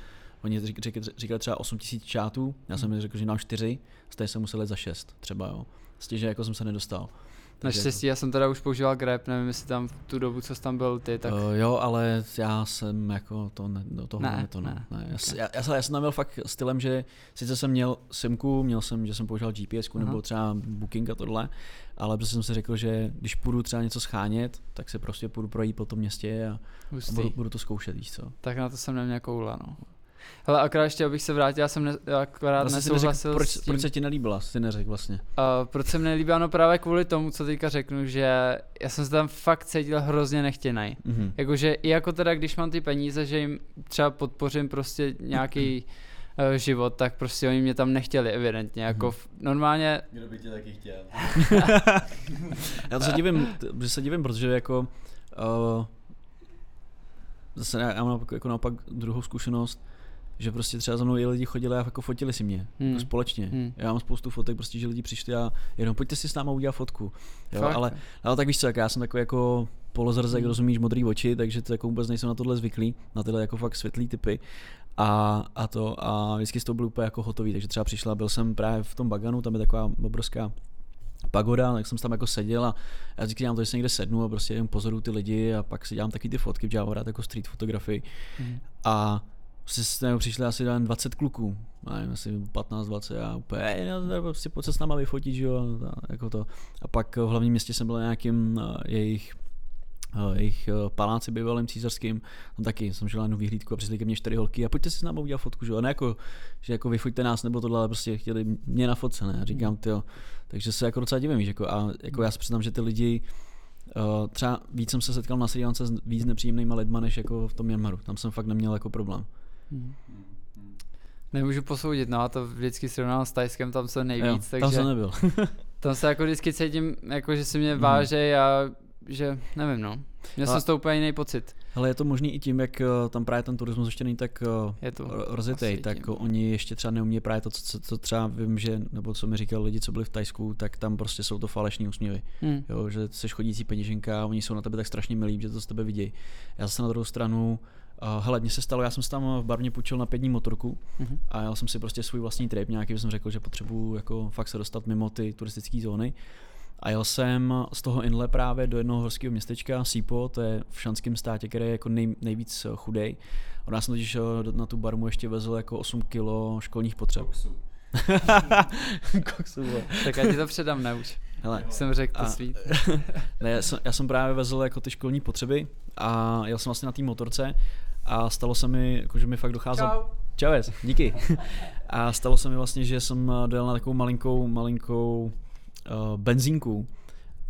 oni řík- řík- říkali třeba 8 tisíc čátů, já jsem jim řekl, že nám 4, stejně jsem musel jít za 6 třeba jo. Že jako jsem se nedostal. Naštěstí já jsem teda už používal Grab, nevím jestli tam v tu dobu, co jsi tam byl ty, tak Uh, jo, ale já jsem jako to ne, do toho Ne, to ne. ne. ne. Já, Ok. okay. já, já, jsem- já, jsem tam měl fakt stylem, že sice jsem měl simku, měl jsem, že jsem používal GPS Aha. nebo třeba Booking a tohle, ale prostě jsem si řekl, že když půjdu třeba něco schánět, tak se prostě půjdu projít po tom městě a, a budu, budu, to zkoušet, víš co. Tak na to jsem neměl koule, no. Hele, akorát ještě abych se vrátil, já jsem ne, akorát Vlastně si nesouhlasil neřekl, proč, s tím, proč se ti nelíbila, jsi neřekl vlastně. Uh, proč se mi nelíbila? No právě kvůli tomu, co teďka řeknu, že já jsem se tam fakt cítil hrozně nechtěnej. Mhm. Jakože i jako teda, když mám ty peníze, že jim třeba podpořím prostě nějaký uh, život, tak prostě oni mě tam nechtěli evidentně. Jako Mhm. v, normálně, Kdo by tě taky chtěl? Já to se divím, že se divím, protože jako uh, zase já já mám naopak- jako naopak druhou zkušenost, že prostě třeba za mnou i lidi chodili a jako fotili si mě, Hmm. jako společně. Hmm. Já mám spoustu fotek, prostě, že lidi přišli a jenom pojďte si s náma udělat fotku. Jo, Fakt? ale, ale, tak víš co, jak já jsem takový jako polozrzek, Hmm. rozumíš, modrý oči, takže to jako vůbec nejsem na tohle zvyklý, na tyhle jako fakt světlý typy. A, a to, a vždycky z toho byl úplně jako hotový, takže třeba přišla, byl jsem právě v tom Baganu, tam je taková obrovská pagoda, tak jsem tam jako seděl a já vždycky dělám to, že se někde sednu a prostě jen pozoruju ty lidi a pak si dělám taky ty fotky, dělám rád jako street fotografii Mhm. a prostě s námi přišli asi jen 20 kluků, nevím, asi 15-20 a úplně, "Ej, no, no, prostě pojď se s náma vyfotit, že jo, a, jako to. A pak v hlavním městě jsem byl na nějakým uh, jejich eh, jejich eh, paláci bývalým císařským, tam taky jsem žil jednu vyhlídku a přišli ke mně čtyři holky a pojďte si s námi udělat fotku, že? A ne jako, že jako vyfoďte nás nebo tohle, ale prostě chtěli mě na fotce, ne? A říkám, ty takže se jako docela divím, víš, jako, a jako já si přiznám, že ty lidi, uh, třeba víc jsem se setkal na Sri Lance s víc nepříjemnýma lidma, než jako v tom Myanmaru, tam jsem fakt neměl jako problém. Hmm. Nemůžu posoudit, no a to vždycky srovnám s Tajskem, tam jsem nejvíc, jo, takže... tam jsem nebyl. tam se jako vždycky cítím, jako že si mě hmm. vážej a že nevím no. Měl jsem z toho úplně jiný pocit. Ale je to možný i tím, jak eh, tam právě ten turismus ještě není tak eh, je to rozjetý, tak tím. oni ještě třeba neumí právě to, co, co, třeba vím, že, nebo co mi říkali lidi, co byli v Tajsku, tak tam prostě jsou to falešní úsměvy. Hmm. Jo, že jsi chodící peněženka, oni jsou na tebe tak strašně milí, že to z tebe vidějí. Já zase na druhou stranu Uh, hele, mně se stalo, já jsem si tam v Barmě půjčil na pět dní motorku uh-huh. a jel jsem si prostě svůj vlastní trip nějaký, že jsem řekl, že potřebuju jako fakt se dostat mimo ty turistické zóny. A jel jsem z toho Inle právě do jednoho horského městečka, Sipo, to je v šanském státě, který je jako nej, nejvíc eh, chudej. Od nás jsem totiž eh, na tu barmu ještě vezl jako 8 kilo školních potřeb. Koksu. Koksu, tak já ti to předám, ne už. Hele, jsem řekl to svít. ne, já jsem, já jsem právě vezl jako ty školní potřeby a jel jsem vlastně na té motorce a stalo se mi, jako, že mi fakt docházelo... Čau. Čau, díky. A stalo se mi vlastně, že jsem eh, dojel na takovou malinkou, malinkou uh, benzínku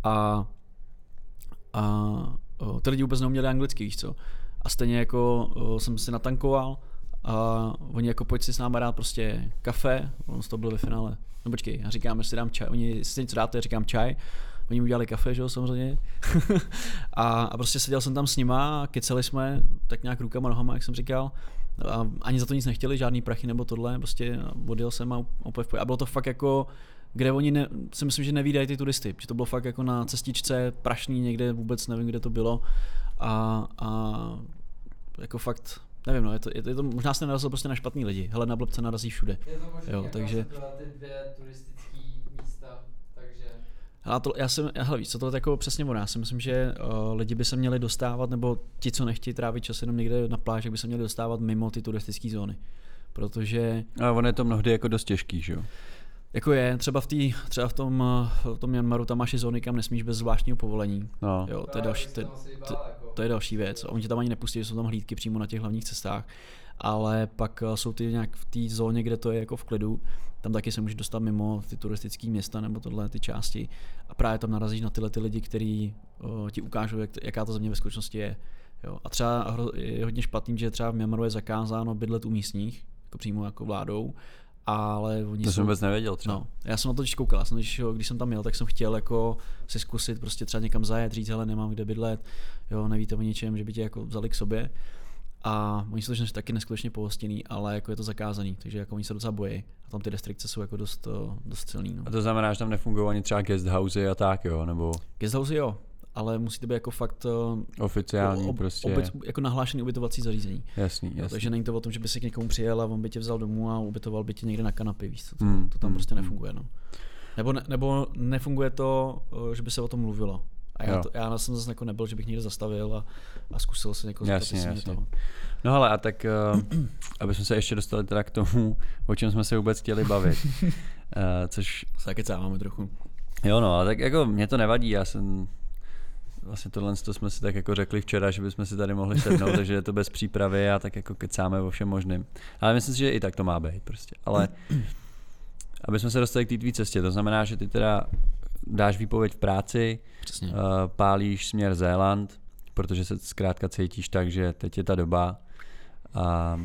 a, a uh, ty lidi vůbec neuměli anglicky, víš co. A stejně jako uh, jsem si natankoval a oni jako pojď si s náma dát prostě kafe, on toho byl ve finále. No počkej, já říkám, že si dám čaj, oni si něco dáte, já říkám čaj, oni udělali kafe, že jo, samozřejmě. a, a, prostě seděl jsem tam s nima, keceli jsme tak nějak rukama, nohama, jak jsem říkal. A ani za to nic nechtěli, žádný prachy nebo tohle, prostě odjel jsem a v A bylo to fakt jako, kde oni ne, si myslím, že nevídají ty turisty, že to bylo fakt jako na cestičce prašný někde, vůbec nevím, kde to bylo a, a jako fakt nevím, no, je to, je to, je to možná se narazil prostě na špatný lidi. Hele, na blbce narazí všude. Je to možný, jo, takže... ty dvě turistické místa, Hele, to, já jsem, hele, víš, co to je jako přesně ono. Já si myslím, že uh, lidi by se měli dostávat, nebo ti, co nechtějí trávit čas jenom někde na pláži, by se měli dostávat mimo ty turistické zóny. Protože... A ono je to mnohdy jako dost těžký, že jo? Jako je, třeba v, tý, třeba v tom, v tom Myanmaru tam máš zóny, kam nesmíš bez zvláštního povolení. No. Jo, to, je další, to, to, to, je další věc. Oni tě tam ani nepustí, jsou tam hlídky přímo na těch hlavních cestách. Ale pak eh, jsou ty nějak v té zóně, kde to je jako v klidu, tam taky se můžeš dostat mimo ty turistické města nebo tohle ty části. A právě tam narazíš na tyhle ty lidi, kteří uh, ti ukážou, jak, jaká ta země ve skutečnosti je. Jo. A třeba je hodně špatný, že třeba v Myanmaru je zakázáno bydlet u místních, jako přímo jako vládou ale oni To jsou, jsem vůbec nevěděl třeba. No, já jsem na to koukal, jsem, když, když jsem tam jel, tak jsem chtěl jako si zkusit prostě třeba někam zajet, říct, ale nemám kde bydlet, jo, nevíte o ničem, že by tě jako vzali k sobě. A oni jsou to taky neskutečně pohostinný, ale jako je to zakázaný, takže jako oni se docela bojí. A tam ty restrikce jsou jako dost, dost silný. No. A to znamená, že tam nefungují ani třeba guest housey a tak, jo? Nebo... Guest housey jo, ale musí to být jako fakt eh, oficiální ob, prostě. Obyt, jako nahlášený ubytovací zařízení. Jasný, jasný. takže není to o tom, že by si k někomu přijel a on by tě vzal domů a ubytoval by tě někde na kanapě, víš co, to, hmm. to tam hmm. prostě hmm. nefunguje, no. Nebo, ne, nebo nefunguje to, eh, že by se o tom mluvilo. A já, to, já jsem zase jako nebyl, že bych někde zastavil a, a zkusil se někoho jasně, jasně. toho. No ale a tak, uh, aby jsme se ještě dostali teda k tomu, o čem jsme se vůbec chtěli bavit. uh, což... Se kecáváme trochu. Jo no, tak jako mě to nevadí, já jsem vlastně tohle to jsme si tak jako řekli včera, že bychom si tady mohli sednout, takže je to bez přípravy a tak jako kecáme o všem možným. Ale myslím si, že i tak to má být prostě. Ale aby jsme se dostali k té tvý cestě, to znamená, že ty teda dáš výpověď v práci, Uh, pálíš směr Zéland, protože se zkrátka cítíš tak, že teď je ta doba a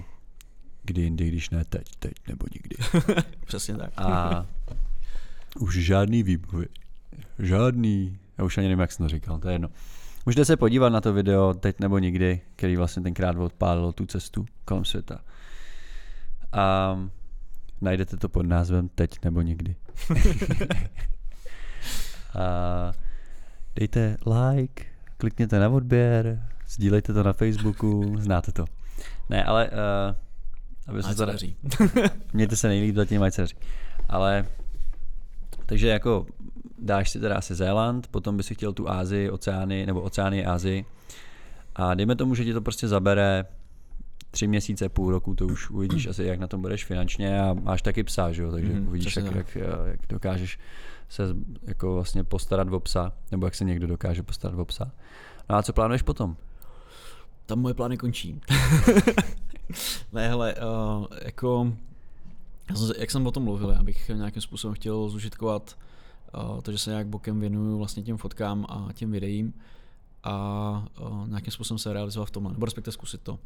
kdy jindy, když ne teď, teď nebo nikdy. Přesně tak. A už žádný výpověď, žádný já už ani nevím, jak jsem to říkal, to je jedno. Můžete se podívat na to video teď nebo nikdy, který vlastně tenkrát odpálil tu cestu kolem světa. A najdete to pod názvem Teď nebo nikdy. a dejte like, klikněte na odběr, sdílejte to na Facebooku, znáte to. Ne, ale uh, aby se to daří. Mějte se nejlíp zatím, ať se daří. Ale takže jako dáš si teda asi Zéland, potom by si chtěl tu Ázii, oceány, nebo oceány Ázii. A dejme tomu, že ti to prostě zabere tři měsíce, půl roku, to už uvidíš asi, jak na tom budeš finančně a máš taky psa, že jo? takže mm, uvidíš, jak, jak, jak, dokážeš se jako vlastně postarat o psa, nebo jak se někdo dokáže postarat o psa. No a co plánuješ potom? Tam moje plány končí. ne, hele, uh, jako, jak jsem o tom mluvil, já bych nějakým způsobem chtěl zužitkovat uh, to, že se nějak bokem věnuju vlastně těm fotkám a těm videím a uh, nějakým způsobem se realizovat v tomhle, nebo respektive zkusit to,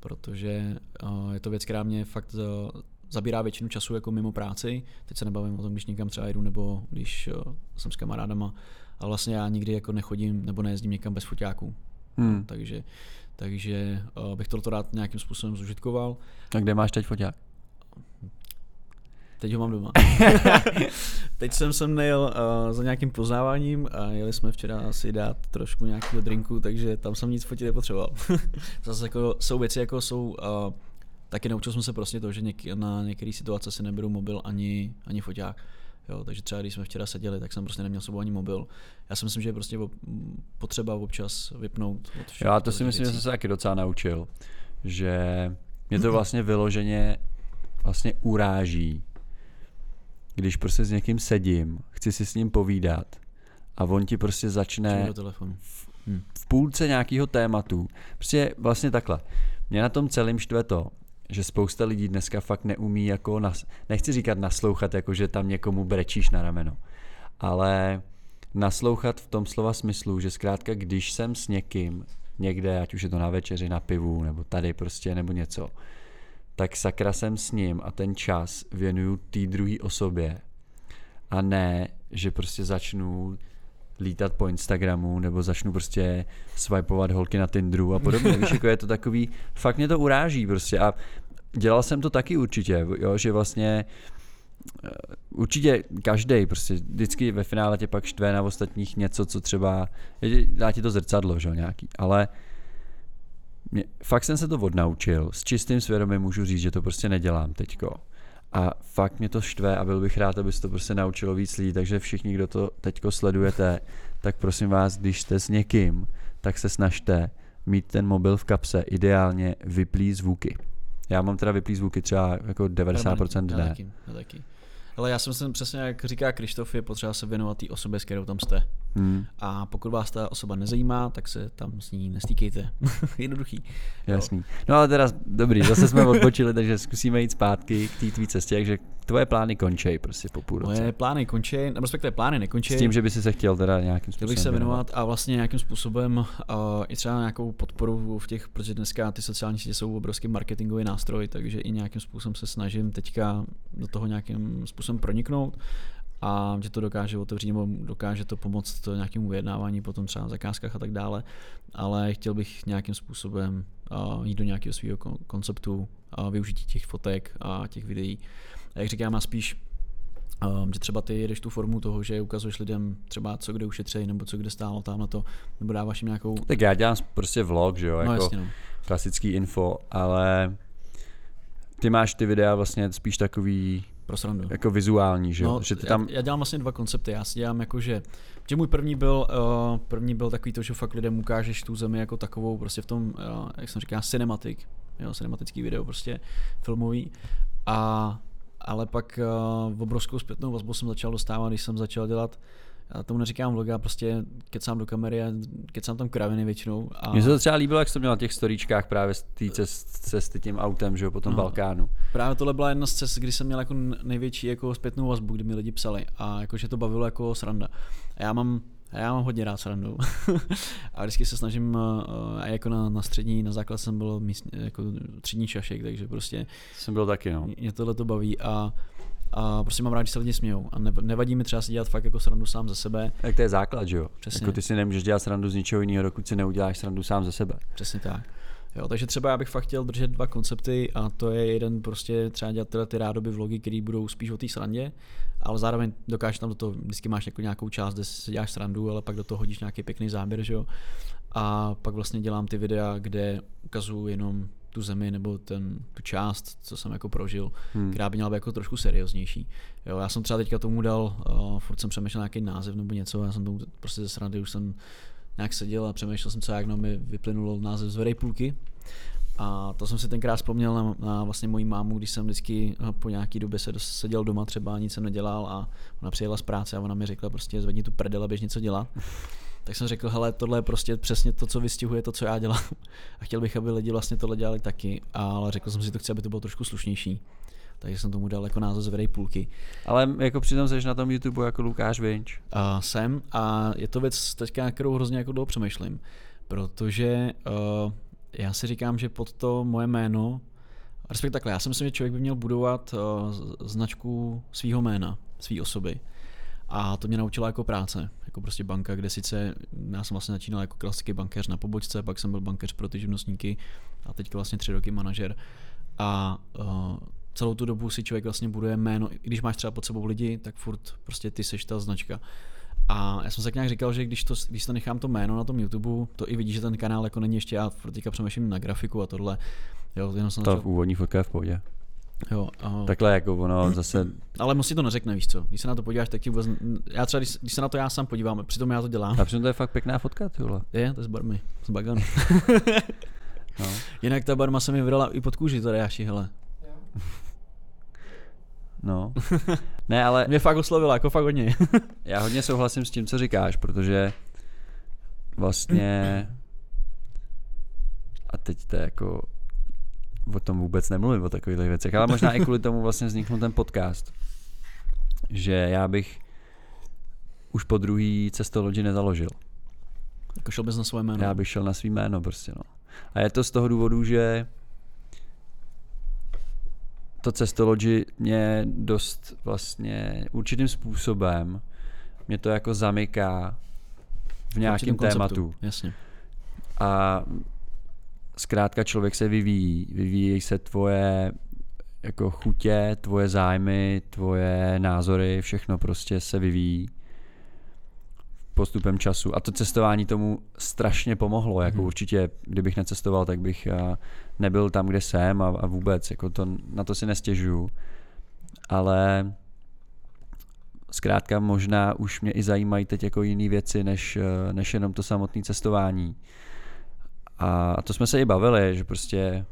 protože uh, je to věc, která mě fakt uh, zabírá většinu času jako mimo práci. Teď se nebavím o tom, když někam třeba jdu nebo když uh, jsem s kamarádama, ale vlastně já nikdy jako nechodím nebo nejezdím někam bez foťáků. Hmm. Takže takže uh, bych toto rád nějakým způsobem zužitkoval. A kde máš teď foťák? Teď ho mám doma. teď jsem sem nejel uh, za nějakým poznáváním a jeli jsme včera si dát trošku nějakého drinku, takže tam jsem nic fotit nepotřeboval. Zase jako, jsou věci, jako jsou uh, taky naučil jsem se prostě to, že něk- na některé situace si neberu mobil ani, ani foťák. Jo, takže třeba když jsme včera seděli, tak jsem prostě neměl sebou ani mobil. Já si myslím, že je prostě potřeba občas vypnout. Od všech, Já to si myslím, věcí. že jsem se taky docela naučil, že mě to vlastně vyloženě vlastně uráží, když prostě s někým sedím, chci si s ním povídat a on ti prostě začne v, v půlce nějakého tématu. Prostě vlastně takhle. Mě na tom celém štve to, že spousta lidí dneska fakt neumí jako, nas, nechci říkat naslouchat, jako že tam někomu brečíš na rameno, ale naslouchat v tom slova smyslu, že zkrátka když jsem s někým někde, ať už je to na večeři, na pivu, nebo tady prostě, nebo něco, tak sakra jsem s ním a ten čas věnuju té druhé osobě a ne, že prostě začnu lítat po Instagramu nebo začnu prostě swipeovat holky na Tinderu a podobně. Víš, jako je to takový, fakt mě to uráží prostě a dělal jsem to taky určitě, jo, že vlastně eh, určitě každý prostě vždycky ve finále tě pak štve na ostatních něco, co třeba, dá ti to zrcadlo, že nějaký, ale mě, fakt jsem se to odnaučil, s čistým svědomím můžu říct, že to prostě nedělám teďko. A fakt mě to štve a byl bych rád, aby se to prostě naučilo víc lidí, takže všichni, kdo to teďko sledujete, tak prosím vás, když jste s někým, tak se snažte mít ten mobil v kapse, ideálně vyplý zvuky. Já mám teda vyplý zvuky třeba jako 90% dne. Já taky, já taky. Ale já si myslím přesně, jak říká Krištof, je potřeba se věnovat té osobě, s kterou tam jste. Hmm. A pokud vás ta osoba nezajímá, tak se tam s ní nestýkejte. Jednoduchý. Jasný. No ale teda dobrý, zase jsme odbočili, takže zkusíme jít zpátky k té tvý cestě, takže tvoje plány končí prostě po půl roce. Moje plány končí, nebo respektive plány nekončí. S tím, že by si se chtěl teda nějakým způsobem Chtěl bych se věnovat a vlastně nějakým způsobem uh, i třeba nějakou podporu v těch, protože dneska ty sociální sítě jsou obrovský marketingový nástroj, takže i nějakým způsobem se snažím teďka do toho nějakým způsobem proniknout a že to dokáže otevřít nebo dokáže to pomoct to nějakému vyjednávání potom třeba v zakázkách a tak dále, ale chtěl bych nějakým způsobem uh, jít do nějakého svého konceptu a využití těch fotek a těch videí. A jak říkám, já spíš Um, že třeba ty jedeš tu formu toho, že ukazuješ lidem třeba co kde ušetří, nebo co kde stálo tam na to, nebo dáváš jim nějakou... Tak já dělám prostě vlog, že jo, no, jako jasně, no. klasický info, ale ty máš ty videa vlastně spíš takový pro srandu. Jako vizuální, že no, že ty tam... já, já, dělám vlastně dva koncepty. Já si dělám jako, že, že můj první byl, uh, první byl takový to, že fakt lidem ukážeš tu zemi jako takovou, prostě v tom, uh, jak jsem říkal, cinematic, jo, cinematický video, prostě filmový. A ale pak uh, obrovskou zpětnou vazbu jsem začal dostávat, když jsem začal dělat já tomu neříkám vlog, já prostě kecám do kamery a kecám tam kraviny většinou. A... Mně se to třeba líbilo, jak jsi to měl na těch storíčkách právě z té cesty tím autem, že jo, po tom no, Balkánu. Právě tohle byla jedna z cest, kdy jsem měl jako největší jako zpětnou vazbu, kdy mi lidi psali a jakože to bavilo jako sranda. A já mám já mám hodně rád srandu. a vždycky se snažím, a jako na, na střední, na základ jsem byl místní, jako třídní šašek, takže prostě... Jsem byl taky, no. Mě tohle to baví a a prostě mám rád, že se lidi smějou. A nevadí mi třeba si dělat fakt jako srandu sám ze sebe. Tak to je základ, že jo? Přesně. Jako ty si nemůžeš dělat srandu z ničeho jiného, dokud si neuděláš srandu sám ze sebe. Přesně tak. Jo, takže třeba já bych fakt chtěl držet dva koncepty a to je jeden prostě třeba dělat tyhle ty rádoby vlogy, které budou spíš o té srandě, ale zároveň dokážeš tam do toho, vždycky máš jako nějakou část, kde si děláš srandu, ale pak do toho hodíš nějaký pěkný záběr, že jo. A pak vlastně dělám ty videa, kde ukazuju jenom tu zemi nebo ten, tu část, co jsem jako prožil, hmm. která by měla být jako trošku serióznější. Jo, já jsem třeba teďka tomu dal, uh, furt jsem přemýšlel nějaký název nebo něco, já jsem tomu prostě ze srandy už jsem nějak seděl a přemýšlel jsem, co jak no mi vyplynulo název z půlky. A to jsem si tenkrát vzpomněl na, na vlastně moji mámu, když jsem vždycky eh, po nějaký době se seděl doma třeba, nic jsem nedělal a ona přijela z práce a ona mi řekla prostě zvedni tu prdel a běž něco dělat. Tak jsem řekl, hele, tohle je prostě přesně to, co vystihuje to, co já dělám. A chtěl bych, aby lidi vlastně tohle dělali taky, ale řekl jsem si, že to chci, aby to bylo trošku slušnější. Takže jsem tomu dal jako název Zvedej půlky. Ale jako přitom jsi na tom YouTube jako Lukáš Vinč. Uh, jsem a je to věc teďka, kterou hrozně jako dlouho přemýšlím, protože uh, já si říkám, že pod to moje jméno, respektive takhle, já si myslím, že člověk by měl budovat uh, značku svého jména, své osoby. A to mě naučila jako práce, jako prostě banka, kde sice já jsem vlastně začínal jako klasický bankéř na pobočce, pak jsem byl bankéř pro ty živnostníky a teď vlastně tři roky manažer. A uh, celou tu dobu si člověk vlastně buduje jméno, i když máš třeba pod sebou lidi, tak furt prostě ty seš ta značka. A já jsem se tak nějak říkal, že když to, když to nechám to jméno na tom YouTube, to i vidíš, že ten kanál jako není ještě, já teďka přemýšlím na grafiku a tohle. Jo, jenom jsem To začal, v úvodní fotka je v pohodě. Jo, a, Takhle jako ono zase, ale moc si to neřekne, víš co. Když se na to podíváš, tak ti vůbec, já třeba, když, když se na to já sám podívám, přitom já to dělám. a přitom to je fakt pěkná fotka, ty vole. Je, to je z barmy, z baganu. No. Jinak ta barma se mi vydala i pod kůži, to Jáši, hele. no. Ne, ale Mě fakt oslovila, jako fakt hodně. já hodně souhlasím s tím, co říkáš, protože vlastně a teď to je jako o tom vůbec nemluvím, o takových věcech, ale možná i kvůli tomu vlastně vzniknul ten podcast, že já bych už po druhý cestology nezaložil. jako šel bys na svoje jméno. Já bych šel na svý jméno prostě, no. A je to z toho důvodu, že to cestology mě dost vlastně určitým způsobem mě to jako zamyká v nějakém tématu. Jasně. A zkrátka člověk se vyvíjí. Vyvíjí se tvoje jako chutě, tvoje zájmy, tvoje názory, všechno prostě se vyvíjí postupem času. A to cestování tomu strašně pomohlo. Jako Mhm. určitě, kdybych necestoval, tak bych a, nebyl tam, kde jsem a, a vůbec. Jako to, na to si nestěžuju. Ale zkrátka možná už mě i zajímají teď jako jiné věci, než, eh, než jenom to samotné cestování. A to jsme se i bavili, že prostě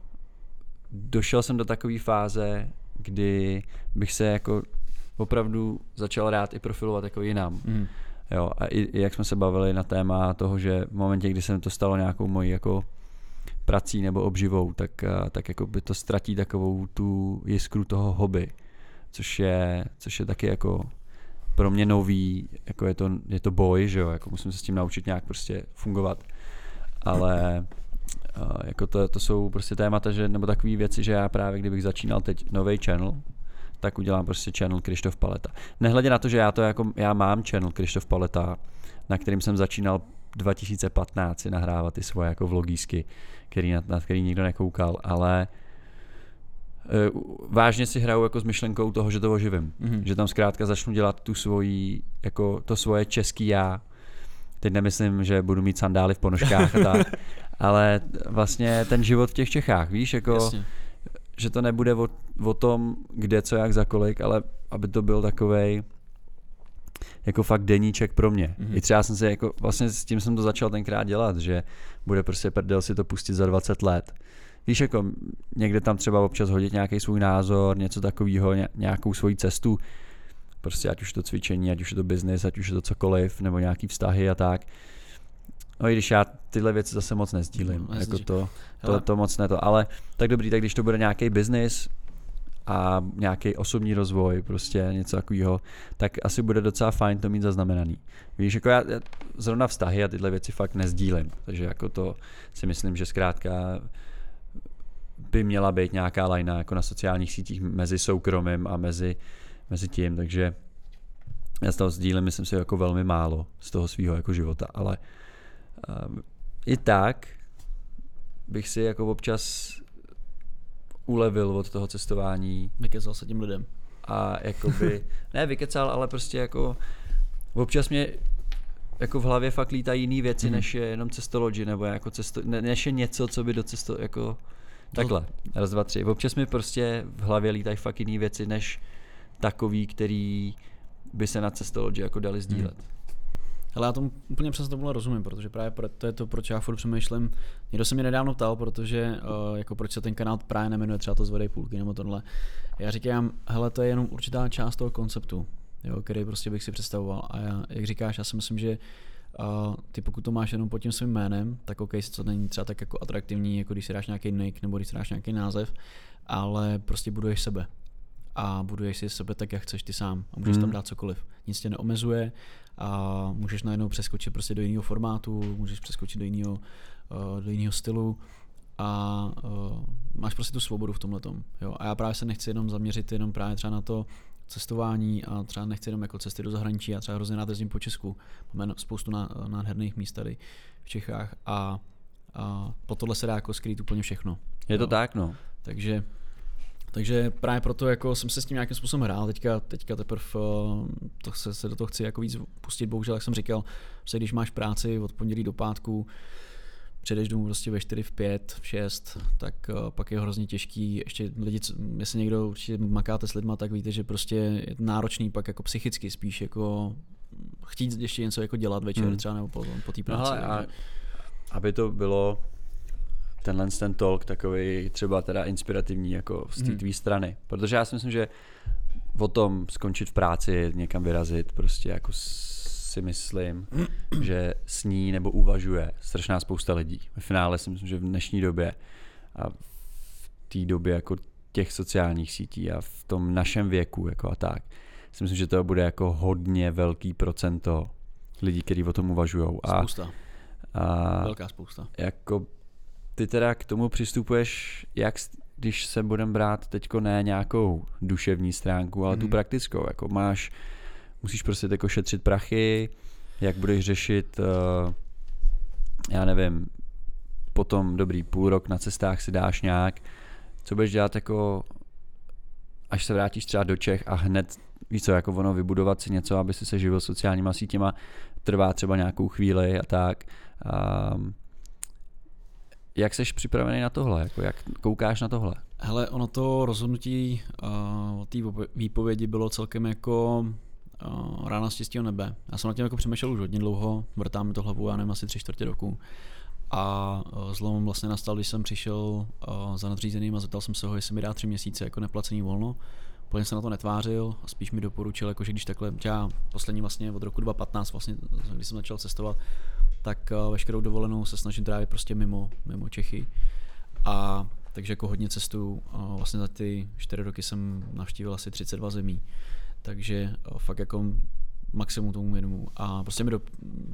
došel jsem do takové fáze, kdy bych se jako opravdu začal rád i profilovat jako jinam. Mm. Jo, a i, i jak jsme se bavili na téma toho, že v momentě, kdy se to stalo nějakou mojí jako prací nebo obživou, tak, a, tak jako by to ztratí takovou tu jiskru toho hobby, což je, což je taky jako pro mě nový, jako je to, je to boj, že jo, jako musím se s tím naučit nějak prostě fungovat, ale a, jako to, to jsou prostě témata, že, nebo takové věci, že já právě kdybych začínal teď nový channel, tak udělám prostě channel Krištof Paleta. Nehledě na to, že já to jako, já mám channel Krištof Paleta, na kterým jsem začínal 2015 si nahrávat ty svoje jako vlogísky, který, na, na který nikdo nekoukal, ale uh, vážně si hraju jako s myšlenkou toho, že to oživím. Mhm. Že tam zkrátka začnu dělat tu svoji, jako to svoje český já. Teď nemyslím, že budu mít sandály v ponožkách a tak, ale vlastně ten život v těch Čechách, víš, jako Jasně. že to nebude o, o tom, kde, co, jak, za kolik, ale aby to byl takovej jako fakt deníček pro mě. Mhm. Mm-hmm. I třeba jsem se jako, vlastně s tím jsem to začal tenkrát dělat, že bude prostě prdel si to pustit za 20 let. Víš, jako někde tam třeba občas hodit nějaký svůj názor, něco takového, nějakou svoji cestu, prostě ať už to cvičení, ať už je to biznis, ať už je to cokoliv, nebo nějaký vztahy a tak. No i když já tyhle věci zase moc nezdílím, No, jako to, to, to moc ne to, ale tak dobrý, tak když to bude nějaký biznis a nějaký osobní rozvoj, prostě něco takového, tak asi bude docela fajn to mít zaznamenaný. Víš, jako já, já zrovna vztahy a tyhle věci fakt nezdílím, takže jako to si myslím, že zkrátka by měla být nějaká lajna jako na sociálních sítích mezi soukromím a mezi, mezi tím, takže já z toho sdílím, myslím si, jako velmi málo z toho svého jako života, ale um, i tak bych si jako občas ulevil od toho cestování Vykecal se tím lidem. a jakoby, ne vykecal, ale prostě jako občas mě jako v hlavě fakt lítají jiné věci, mm-hmm. než je jenom cestology, nebo jako cesto, ne, než je něco, co by do cesto, jako takhle, raz, dva, tři. Občas mi prostě v hlavě lítají fakt jiné věci, než takový, který by se na cestology jako dali sdílet. Mm. Ale já tomu úplně přesně tomuhle rozumím, protože právě to je to, proč já furt přemýšlím. Někdo se mě nedávno ptal, protože uh, jako proč se ten kanál právě nemenuje třeba to zvedej půlky nebo tohle. Já říkám, hele, to je jenom určitá část toho konceptu, jo, který prostě bych si představoval. A já, jak říkáš, já si myslím, že Uh, ty pokud to máš jenom pod tím svým jménem, tak OK, to není třeba tak jako atraktivní, jako když si dáš nějaký nick nebo když si dáš nějaký název, ale prostě buduješ sebe a buduješ si sebe tak, jak chceš ty sám a můžeš mm. tam dát cokoliv. Nic tě neomezuje a můžeš najednou přeskočit prostě do jiného formátu, můžeš přeskočit do jiného, uh, do jiného stylu a uh, máš prostě tu svobodu v tomhle jo. A já právě se nechci jenom zaměřit jenom právě třeba na to cestování a třeba nechci jenom jako cesty do zahraničí, já třeba hrozně rád jezdím po Česku. Máme spoustu ná, nádherných míst tady v Čechách a, a po tohle se dá jako skrýt úplně všechno. Je to Jo. tak, no. Takže, takže právě proto jako jsem se s tím nějakým způsobem hrál, teďka, teďka teprve uh, to se, se, do toho chci jako víc pustit, bohužel, jak jsem říkal, že když máš práci od pondělí do pátku, přijdeš domů prostě ve 4, v 5, v 6, tak uh, pak je hrozně těžký, ještě lidi, jestli někdo určitě makáte s lidma, tak víte, že prostě je náročný pak jako psychicky spíš jako chtít ještě něco jako dělat večer Hmm. třeba nebo po, po té No práci. hele, a takže- aby to bylo tenhle ten talk takový třeba teda inspirativní jako z té Hmm. tvý strany. Protože já si myslím, že o tom skončit v práci, někam vyrazit, prostě jako si myslím, že sní nebo uvažuje strašná spousta lidí. Ve finále si myslím, že v dnešní době a v té době jako těch sociálních sítí a v tom našem věku jako a tak, si myslím, že to bude jako hodně velký procento lidí, kteří o tom uvažují. A, Spousta, a velká spousta. jako ty teda k tomu přistupuješ, jak když se budeme brát teďko ne nějakou duševní stránku, ale tu Mhm. praktickou, jako máš, musíš prostě jako šetřit prachy, jak budeš řešit, uh, já nevím, potom dobrý půl rok na cestách si dáš nějak, co budeš dělat jako, až se vrátíš třeba do Čech a hned, víš co, jako ono vybudovat si něco, aby si se živil sociálníma sítěma, trvá třeba nějakou chvíli a tak. Um, jak jsi připravený na tohle? Jako jak koukáš na tohle? Hele, ono to rozhodnutí uh, té výpovědi bylo celkem jako uh, rána z čistého nebe. Já jsem na tím jako přemýšlel už hodně dlouho, vrtá mi to hlavu, já nevím, asi tři čtvrtě roku. A uh, zlom vlastně nastal, když jsem přišel uh, za nadřízeným a zeptal jsem se ho, jestli mi dá tři měsíce jako neplacený volno. Úplně se na to netvářil a spíš mi doporučil, jako, že když takhle, já poslední vlastně od roku 2015, vlastně, když jsem začal cestovat, tak uh, veškerou dovolenou se snažím trávit prostě mimo, mimo Čechy. A takže jako hodně cestuju. A vlastně za ty čtyři roky jsem navštívil asi 32 zemí. Takže a fakt jako maximum tomu minimum. A prostě mi do,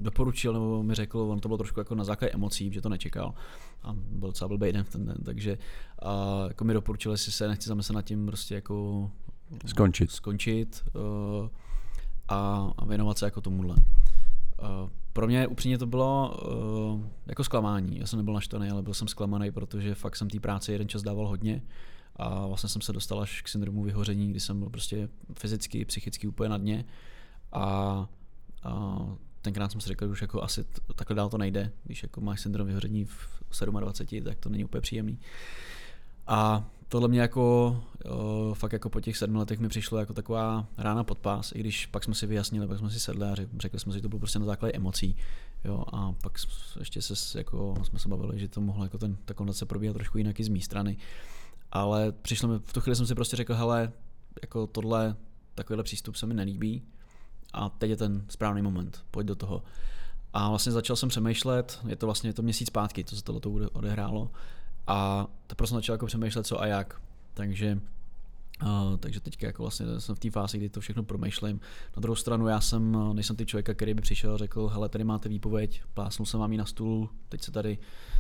doporučil, nebo mi řekl, on to bylo trošku jako na základě emocí, že to nečekal. A byl docela blbý den v ten den, takže a jako mi doporučil, jestli se nechci zamyslet nad tím prostě jako Skončit. skončit uh, a, a věnovat se jako tomuhle. Uh, pro mě upřímně to bylo uh, jako zklamání. Já jsem nebyl naštvaný, ale byl jsem zklamaný, protože fakt jsem té práci jeden čas dával hodně a vlastně jsem se dostal až k syndromu vyhoření, kdy jsem byl prostě fyzicky, psychicky úplně na dně a, a tenkrát jsem si řekl, že už jako asi t- takhle dál to nejde, když jako máš syndrom vyhoření v 27, tak to není úplně příjemný. A tohle mě jako, uh, fakt jako po těch sedmi letech mi přišlo jako taková rána pod pás, i když pak jsme si vyjasnili, pak jsme si sedli a řek- řekli jsme si, že to bylo prostě na základě emocí. Jo, a pak ještě se, jako, jsme se bavili, že to mohlo jako ten, ta konverzace probíhat trošku jinak i z mé strany. Ale přišlo mi, v tu chvíli jsem si prostě řekl, hele, jako tohle, takovýhle přístup se mi nelíbí a teď je ten správný moment, pojď do toho. A vlastně začal jsem přemýšlet, je to vlastně je to měsíc zpátky, co se tohle to odehrálo, a teprve jsem začal jako přemýšlet co a jak. Takže Uh, takže teďka jako vlastně jsem v té fázi, kdy to všechno promýšlím. Na druhou stranu já jsem, nejsem ty člověka, který by přišel a řekl, hele, tady máte výpověď, plásnul jsem vám ji na stůl, teď se tady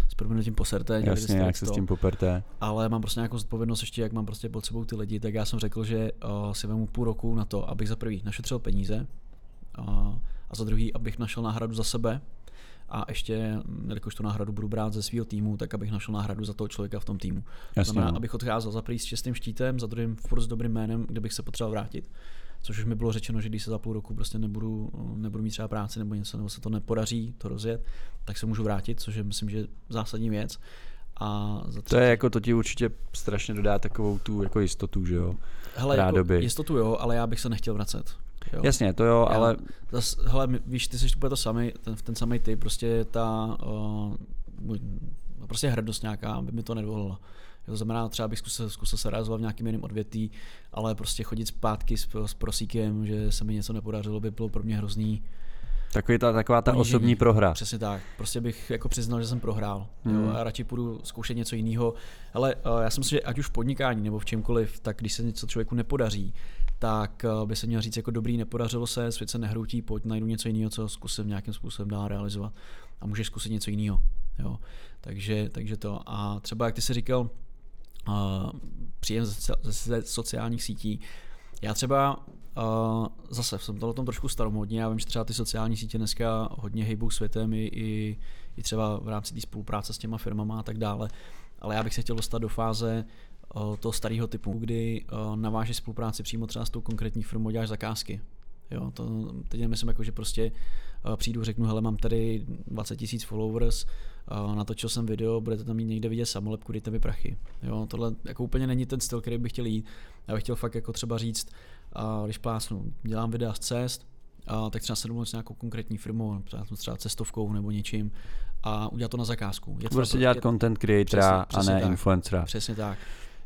s proměnutím poserte. Jasně, jak se to." s tím poperte. ale mám prostě nějakou zodpovědnost ještě, jak mám prostě pod sebou ty lidi, tak já jsem řekl, že uh, si vemu půl roku na to, abych za prvý našetřil peníze uh, a za druhý, abych našel náhradu za sebe a ještě, mm, jelikož tu náhradu budu brát ze svého týmu, tak abych našel náhradu za toho člověka v tom týmu. To Jasně, znamená, no. abych odcházel za prvý s čistým štítem, za druhým furt s dobrým jménem, kde bych se potřeboval vrátit. Což už mi bylo řečeno, že když se za půl roku prostě nebudu, nebudu mít třeba práci nebo něco, nebo se to nepodaří to rozjet, tak se můžu vrátit, což je myslím, že zásadní věc. A za To je jako, to ti určitě strašně dodá takovou tu jako jistotu, že jo? Hele, jako jistotu jo, ale já bych se nechtěl vracet. Jo. Jasně, to jo, Já- ale Zas, hele, víš, ty jsi úplně to samý, ten, ten samý ty, prostě ta uh, prostě hrdost nějaká, aby mi to nedovolila. To znamená, třeba bych zkusil, zkusil se realizovat v nějakým jiném odvětví, ale prostě chodit zpátky s, s prosíkem, že se mi něco nepodařilo, by bylo pro mě hrozný, Takový ta, taková ta Ponížení. osobní prohra. Přesně tak. Prostě bych jako přiznal, že jsem prohrál. Hmm. Jo, a radši půjdu zkoušet něco jiného. Ale uh, já si myslím, že ať už v podnikání nebo v čemkoliv, tak když se něco člověku nepodaří, tak uh, by se měl říct jako dobrý, nepodařilo se, svět se nehroutí, pojď najdu něco jiného, co zkusím nějakým způsobem dál realizovat. A můžeš zkusit něco jiného. Jo. Takže, takže to. A třeba jak ty jsi říkal, uh, příjem ze, ze sociálních sítí, já třeba Uh, zase jsem to tom trošku staromodně, já vím, že třeba ty sociální sítě dneska hodně hejbou světem i, i, i třeba v rámci té spolupráce s těma firmama a tak dále, ale já bych se chtěl dostat do fáze toho starého typu, kdy uh, navážeš spolupráci přímo třeba s tou konkrétní firmou, děláš zakázky. Jo, to teď nemyslím jako, že prostě uh, přijdu, řeknu, hele, mám tady 20 tisíc followers, natočil jsem video, budete tam mít někde vidět samolepku, dejte mi prachy. Jo, tohle jako úplně není ten styl, který bych chtěl jít. Já bych chtěl fakt jako třeba říct, když plásnu, dělám videa z cest, a tak třeba se domluvím s nějakou konkrétní firmou, třeba cestovkou nebo něčím a udělat to na zakázku. Je to prostě dělat je, content creatora přesně, přesně a ne tak, influencera. Přesně tak.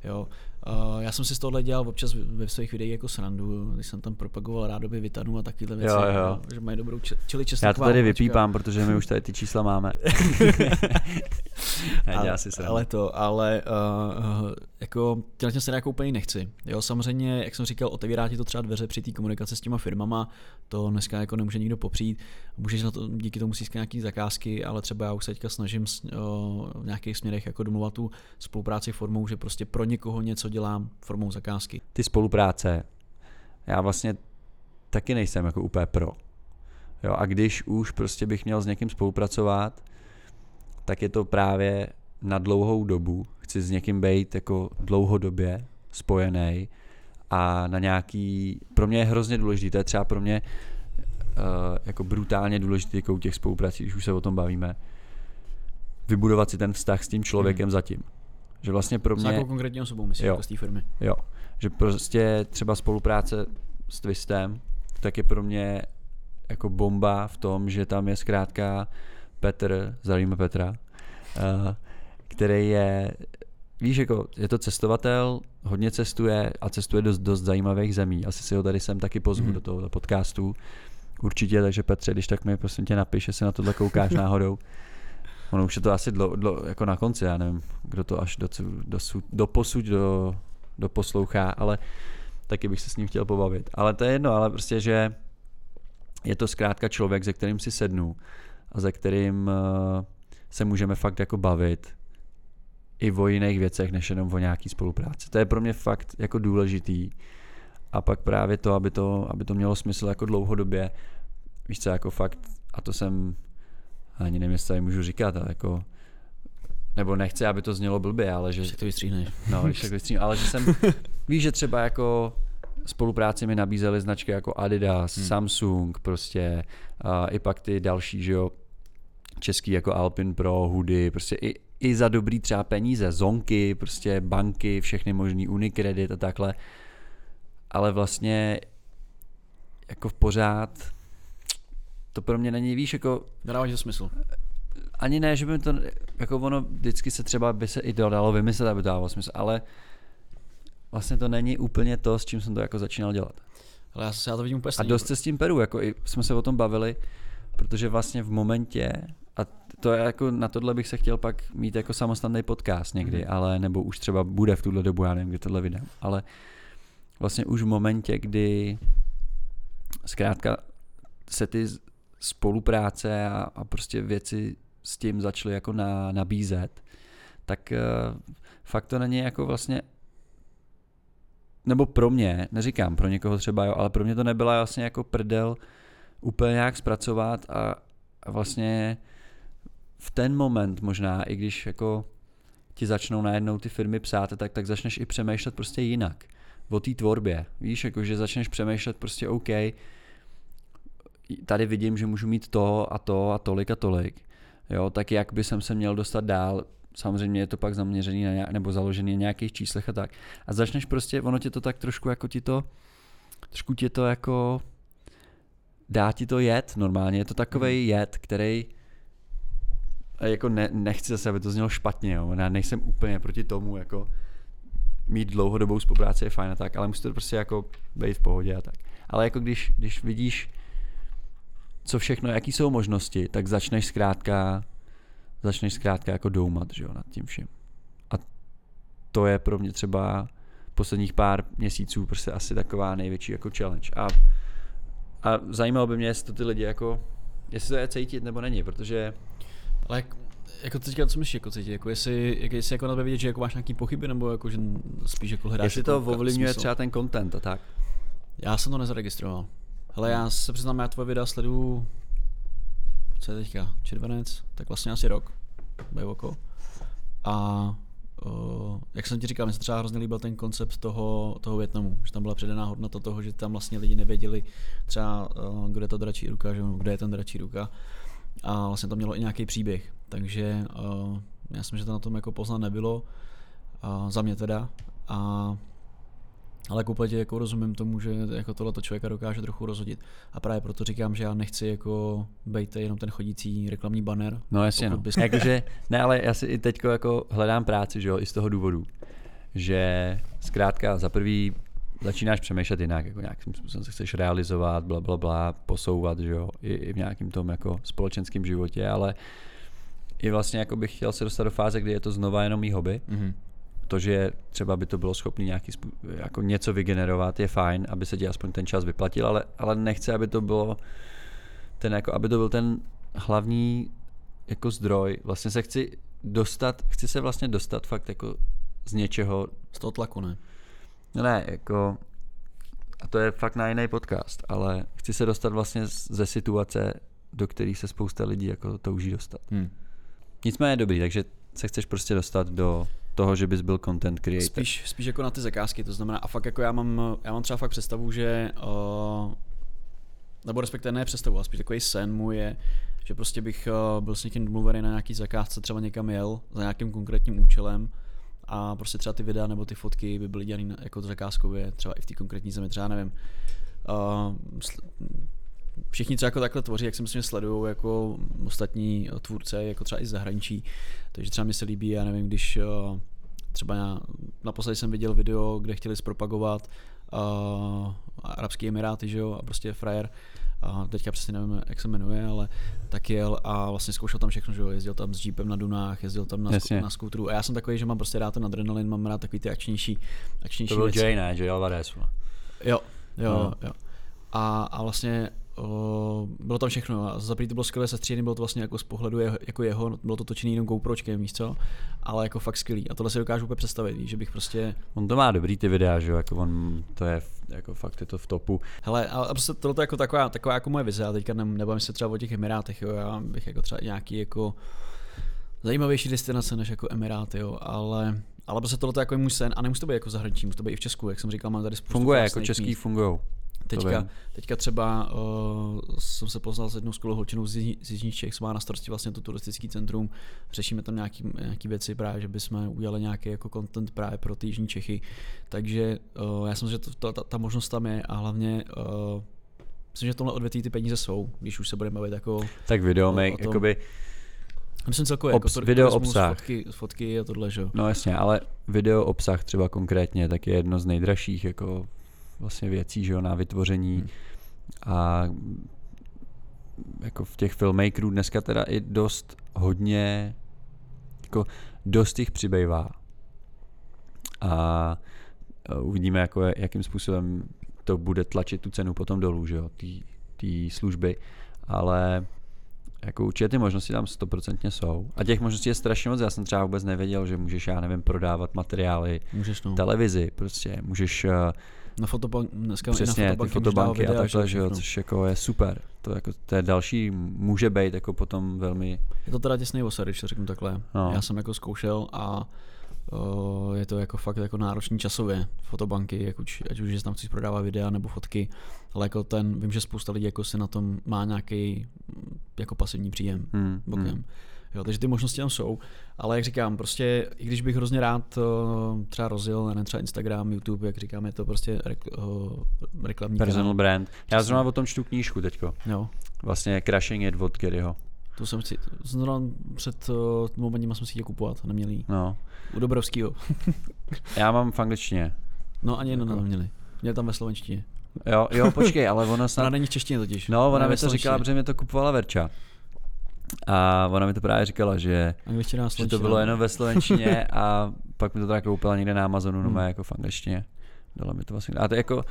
Jo. Uh, já jsem si z tohohle dělal občas ve svých videích jako srandu, když jsem tam propagoval rádoby Vitanu a takovéhle věci, jo, jo. že mají dobrou čili Já to tady vypípám, protože my už tady ty čísla máme. ne, ale, si ale to, ale uh, jako těhle se jako úplně nechci. Jo, samozřejmě, jak jsem říkal, otevírá ti to třeba dveře při té komunikaci s těma firmama, to dneska jako nemůže nikdo popřít. Můžeš na to, díky tomu získat nějaké zakázky, ale třeba já už se teďka snažím uh, v nějakých směrech jako domluvat tu spolupráci formou, že prostě pro někoho něco dělám formou zakázky. Ty spolupráce, já vlastně taky nejsem jako úplně pro. Jo, a když už prostě bych měl s někým spolupracovat, tak je to právě na dlouhou dobu. Chci s někým být jako dlouhodobě spojený a na nějaký, pro mě je hrozně důležité, to je třeba pro mě uh, jako brutálně důležitý jako u těch spoluprací, když už se o tom bavíme, vybudovat si ten vztah s tím člověkem hmm. zatím. Že vlastně pro mě... S nějakou konkrétní osobou, myslím, jo, jako z té firmy. Jo, že prostě třeba spolupráce s Twistem, tak je pro mě jako bomba v tom, že tam je zkrátka Petr, zdravíme Petra, uh, který je, víš, jako je to cestovatel, hodně cestuje a cestuje do dost zajímavých zemí. Asi si ho tady sem taky pozvu mm. do toho podcastu. Určitě, takže Petře, když tak mi prosím tě napiš, jestli na tohle koukáš náhodou. Ono už je to asi dlo, dlo, jako na konci, já nevím, kdo to až do, do, do posud do, do poslouchá, ale taky bych se s ním chtěl pobavit. Ale to je jedno, ale prostě, že je to zkrátka člověk, se kterým si sednu a se kterým uh, se můžeme fakt jako bavit i o jiných věcech, než jenom o nějaký spolupráci. To je pro mě fakt jako důležitý. A pak právě to, aby to, aby to mělo smysl jako dlouhodobě, víš co, jako fakt, a to jsem, ani nevím, jestli můžu říkat, ale jako, nebo nechci, aby to znělo blbě, ale že... Když to vystříhneš. No, když tak vystříhnu, ale že jsem, víš, že třeba jako spolupráci mi nabízely značky jako Adidas, hmm. Samsung, prostě a i pak ty další, že jo, český jako Alpin Pro, Hudy, prostě i, i za dobrý třeba peníze, zonky, prostě banky, všechny možný Unicredit a takhle. Ale vlastně jako pořád to pro mě není, víš, jako... Nedává to smysl. Ani ne, že by to, jako ono vždycky se třeba by se i dalo vymyslet, aby to dávalo smysl, ale vlastně to není úplně to, s čím jsem to jako začínal dělat. Ale já, já to vidím úplně A dost se s tím peru, jako i jsme se o tom bavili, protože vlastně v momentě, a to je jako na tohle bych se chtěl pak mít jako samostatný podcast někdy, mm. ale nebo už třeba bude v tuhle dobu, já nevím, kdy tohle vydám, ale vlastně už v momentě, kdy zkrátka se ty spolupráce a, a prostě věci s tím začaly jako na, nabízet, tak uh, fakt to není jako vlastně nebo pro mě, neříkám pro někoho třeba, jo, ale pro mě to nebyla vlastně jako prdel úplně nějak zpracovat a, a vlastně v ten moment možná, i když jako ti začnou najednou ty firmy psát, tak, tak začneš i přemýšlet prostě jinak o té tvorbě. Víš, jako že začneš přemýšlet prostě OK, tady vidím, že můžu mít to a to a tolik a tolik. Jo, tak jak by jsem se měl dostat dál, samozřejmě je to pak zaměřený na nějak, nebo založený na nějakých číslech a tak. A začneš prostě, ono tě to tak trošku jako ti to, trošku tě to jako dá ti to jet normálně, je to takový mhm. jet, který jako ne, nechci zase, aby to znělo špatně, jo. já nejsem úplně proti tomu, jako mít dlouhodobou spolupráci je fajn a tak, ale musí to prostě jako být v pohodě a tak. Ale jako když, když vidíš co všechno, jaký jsou možnosti, tak začneš zkrátka, začneš zkrátka jako doumat, že jo, nad tím vším. A to je pro mě třeba posledních pár měsíců prostě asi taková největší jako challenge. A, a zajímalo by mě, jestli to ty lidi jako, jestli to je cítit nebo není, protože Ale jak, jako teďka, co myslíš jako cítit? Jako jestli, jak, jestli jako na tebe vidět, že jako máš nějaký pochyby, nebo jako, že spíš jako hledáš jestli jako to ka- ovlivňuje smysl? třeba ten content a tak. Já jsem to nezaregistroval. Hele, já se přiznám, já tvoje videa sleduju, co je teďka, červenec, tak vlastně asi rok, bude oko. A uh, jak jsem ti říkal, mi se třeba hrozně líbil ten koncept toho, toho Větnamu, že tam byla předaná hodnota toho, že tam vlastně lidi nevěděli třeba, uh, kde je to dračí ruka, že, kde je ten dračí ruka. A vlastně to mělo i nějaký příběh, takže uh, já myslím, že to na tom jako poznat nebylo, uh, za mě teda. A ale kompletně jako rozumím tomu, že jako tohle člověka dokáže trochu rozhodit. A právě proto říkám, že já nechci jako být jenom ten chodící reklamní banner. No jasně, no. Bys- Jakože, ne, ale já si i teď jako hledám práci, že jo, i z toho důvodu, že zkrátka za prvý začínáš přemýšlet jinak, jako nějakým způsobem se chceš realizovat, bla, bla, bla, posouvat, že jo, i, i v nějakým tom jako společenském životě, ale i vlastně jako bych chtěl se dostat do fáze, kdy je to znova jenom mý hobby. Mhm. To, že třeba by to bylo schopné nějaký jako něco vygenerovat, je fajn, aby se ti aspoň ten čas vyplatil, ale, ale nechci, aby to bylo ten jako, aby to byl ten hlavní jako zdroj. Vlastně se chci dostat, chci se vlastně dostat fakt jako z něčeho, Z toho tlaku, ne? no ne, jako, a to je fakt na jiný podcast, ale chci se dostat vlastně ze situace, do které se spousta lidí jako touží dostat. Hm. Nicméně dobrý, takže se chceš prostě dostat do toho, že bys byl content creator. Spíš, spíš jako na ty zakázky, to znamená, a fakt jako já mám, já mám třeba fakt představu, že, uh, nebo respektive ne představu, ale spíš takový sen můj je, že prostě bych uh, byl s někým domluvený na nějaký zakázce, třeba někam jel za nějakým konkrétním účelem a prostě třeba ty videa nebo ty fotky by byly dělané jako zakázkově, třeba i v té konkrétní zemi, třeba nevím. Uh, všichni, co jako takhle tvoří, jak si myslím, sledují jako ostatní eh, tvůrce, jako třeba i z zahraničí, takže třeba mi se líbí, já nevím, když uh, třeba já, naposledy jsem viděl video, kde chtěli zpropagovat uh, Arabský Emiráty, že jo, a prostě frajer, a teďka přesně nevím, jak se jmenuje, ale tak jel a vlastně zkoušel tam všechno, že jo, jezdil tam s jeepem na Dunách, jezdil tam na, Jasně. na skútru a já jsem takový, že mám prostě rád ten adrenalin, mám rád takový ty akčnější, akčnější To byl věci. Jay, ne? Jay Alvarez. Jo, jo, no. jo. A, a vlastně bylo tam všechno. A za prvý to bylo skvělé sestřídění, bylo to vlastně jako z pohledu jeho, jako jeho, bylo to točené jenom GoPročkem, víš co? Ale jako fakt skvělý. A tohle si dokážu úplně představit, víš, že bych prostě, On to má dobrý ty videa, že jo, jako on, to je jako fakt je to v topu. hele, a, a prostě tohle je jako taková, taková jako moje vize, a teďka ne, nebavím se třeba o těch Emirátech, jo, já bych jako třeba nějaký jako zajímavější destinace než jako Emiráty, jo, ale ale prostě tohle je jako můj sen a nemusí to být jako zahraničí, musí to být i v Česku, jak jsem říkal, mám tady spoustu Funguje, jako český míst. Teďka, teďka třeba uh, jsem se poznal s jednou skvělou holčinou z, z Jižních Čech, co má na starosti vlastně to turistický centrum. Řešíme tam nějaký, nějaký věci právě, že bychom udělali nějaký jako content právě pro ty Jižní Čechy. Takže uh, já jsem že to, to, ta, ta, možnost tam je a hlavně uh, myslím, že v tomhle odvětví ty peníze jsou, když už se budeme bavit jako, Tak video O- o jakoby, myslím celkově, Obs- jako video turismus, obsah. Fotky, fotky a tohle, že jo. no jasně, ale video obsah třeba konkrétně, tak je jedno z nejdražších jako vlastně věcí, že jo, na vytvoření Hmm. a jako v těch filmmakerů dneska teda i dost hodně, jako dost jich přibývá. A uvidíme, jako jakým způsobem to bude tlačit tu cenu potom dolů, že jo, té služby, ale jako určitě ty možnosti tam stoprocentně jsou. A těch možností je strašně moc, já jsem třeba vůbec nevěděl, že můžeš, já nevím, prodávat materiály, Můžeš no. televizi, prostě můžeš uh, Na fotobank, dneska přesně na ty fotobanky, dávat fotobanky a takhle, že jo, všechno. což jako je super. To, jako, to je další, může být jako potom velmi, Je to teda těsný osad, když to řeknu takhle. No. No. Já jsem jako zkoušel a uh, je to jako fakt jako náročný časově fotobanky, jak už, ať už že tam chceš prodávat videa nebo fotky, ale jako ten, vím, že spousta lidí jako si na tom má nějaký jako pasivní příjem hmm, bokem. hmm. Jo, takže ty možnosti tam jsou, ale jak říkám, prostě i když bych hrozně rád uh, třeba rozjel, ne třeba Instagram, YouTube, jak říkám, je to prostě rek, uh, reklamní personal kanál. brand. Já zrovna o tom čtu knížku teďko. Jo, Vlastně Crashing It od Garyho. to jsem si, zrovna před uh, momentem jsme si chtěli kupovat, neměli. No. U Dobrovského. Já mám v angličtině. No ani jedno Jako- neměli. Měli tam ve slovenštině. Jo, jo, počkej, ale Ona snad... není v češtině totiž. No, ona je mi to říkala, protože mě to kupovala Verča. A ona mi to právě říkala, že, Angličtina že to bylo jenom ve slovenštině a pak mi to tak koupila někde na Amazonu, Hmm. no jako v angličtině. Dala mi to vlastně. A to jako,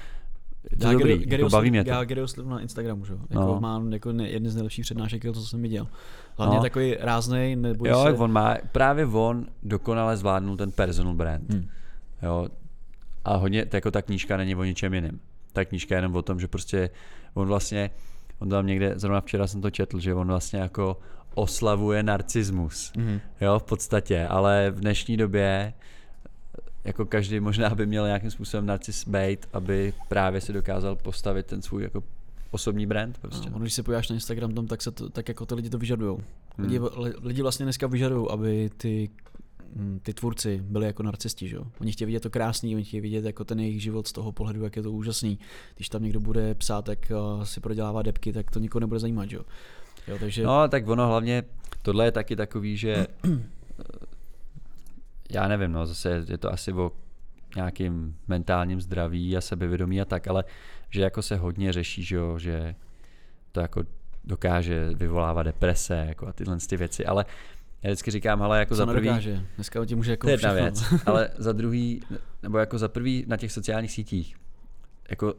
to Já dobrý, Gary- jako baví mě to. Já Gary sleduju na Instagramu, že? jo. Jako No. Má jako ne, jedny z nejlepších přednášek, co jsem viděl. Hlavně No. takový ráznej, nebo Jo, se... on má, právě on dokonale zvládnul ten personal brand. Hmm. Jo. A hodně, to jako ta knížka není o ničem jiném. Ta knížka je jenom o tom, že prostě on vlastně, on tam někde, zrovna včera jsem to četl, že on vlastně jako oslavuje narcismus. Mhm. Jo, v podstatě, ale v dnešní době jako každý možná by měl nějakým způsobem narcis být, aby právě si dokázal postavit ten svůj jako osobní brand prostě. No, když se podíváš na Instagram tam, tak, se to, tak jako ty lidi to vyžadujou. Lidi, Hmm. li- lidi vlastně dneska vyžadují, aby ty, mm, ty tvůrci byli jako narcisti, že jo? Oni chtějí vidět to krásný, oni chtějí vidět jako ten jejich život z toho pohledu, jak je to úžasný. Když tam někdo bude psát, tak uh, si prodělává depky, tak to nikoho nebude zajímat, že jo? jo takže No, tak ono hlavně, tohle je taky takový, že eh, já nevím, no, zase je to asi o nějakým mentálním zdraví a sebevědomí a tak, ale že jako se hodně řeší, že, jo, že to jako dokáže vyvolávat deprese jako a tyhle ty věci, ale já vždycky říkám, ale jako co za prvý, nedokáže. Dneska ti může jako to je jedna věc, ale za druhý, nebo jako za prvý na těch sociálních sítích, jako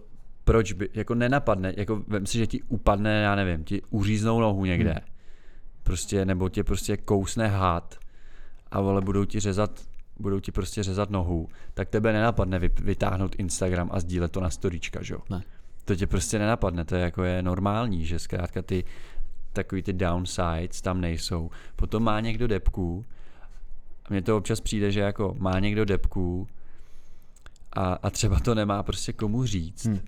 proč by, jako nenapadne, jako vem si, že ti upadne, já nevím, ti uříznou nohu někde, Hmm. prostě, nebo tě prostě kousne had a vole budou ti řezat, budou ti prostě řezat nohu, tak tebe nenapadne vy, vytáhnout Instagram a sdílet to na storíčka, že jo? Ne. To tě prostě nenapadne, to je jako je normální, že zkrátka ty takový ty downsides tam nejsou. Potom má někdo depku a mně to občas přijde, že jako má někdo depku a, a třeba to nemá prostě komu říct, Hmm.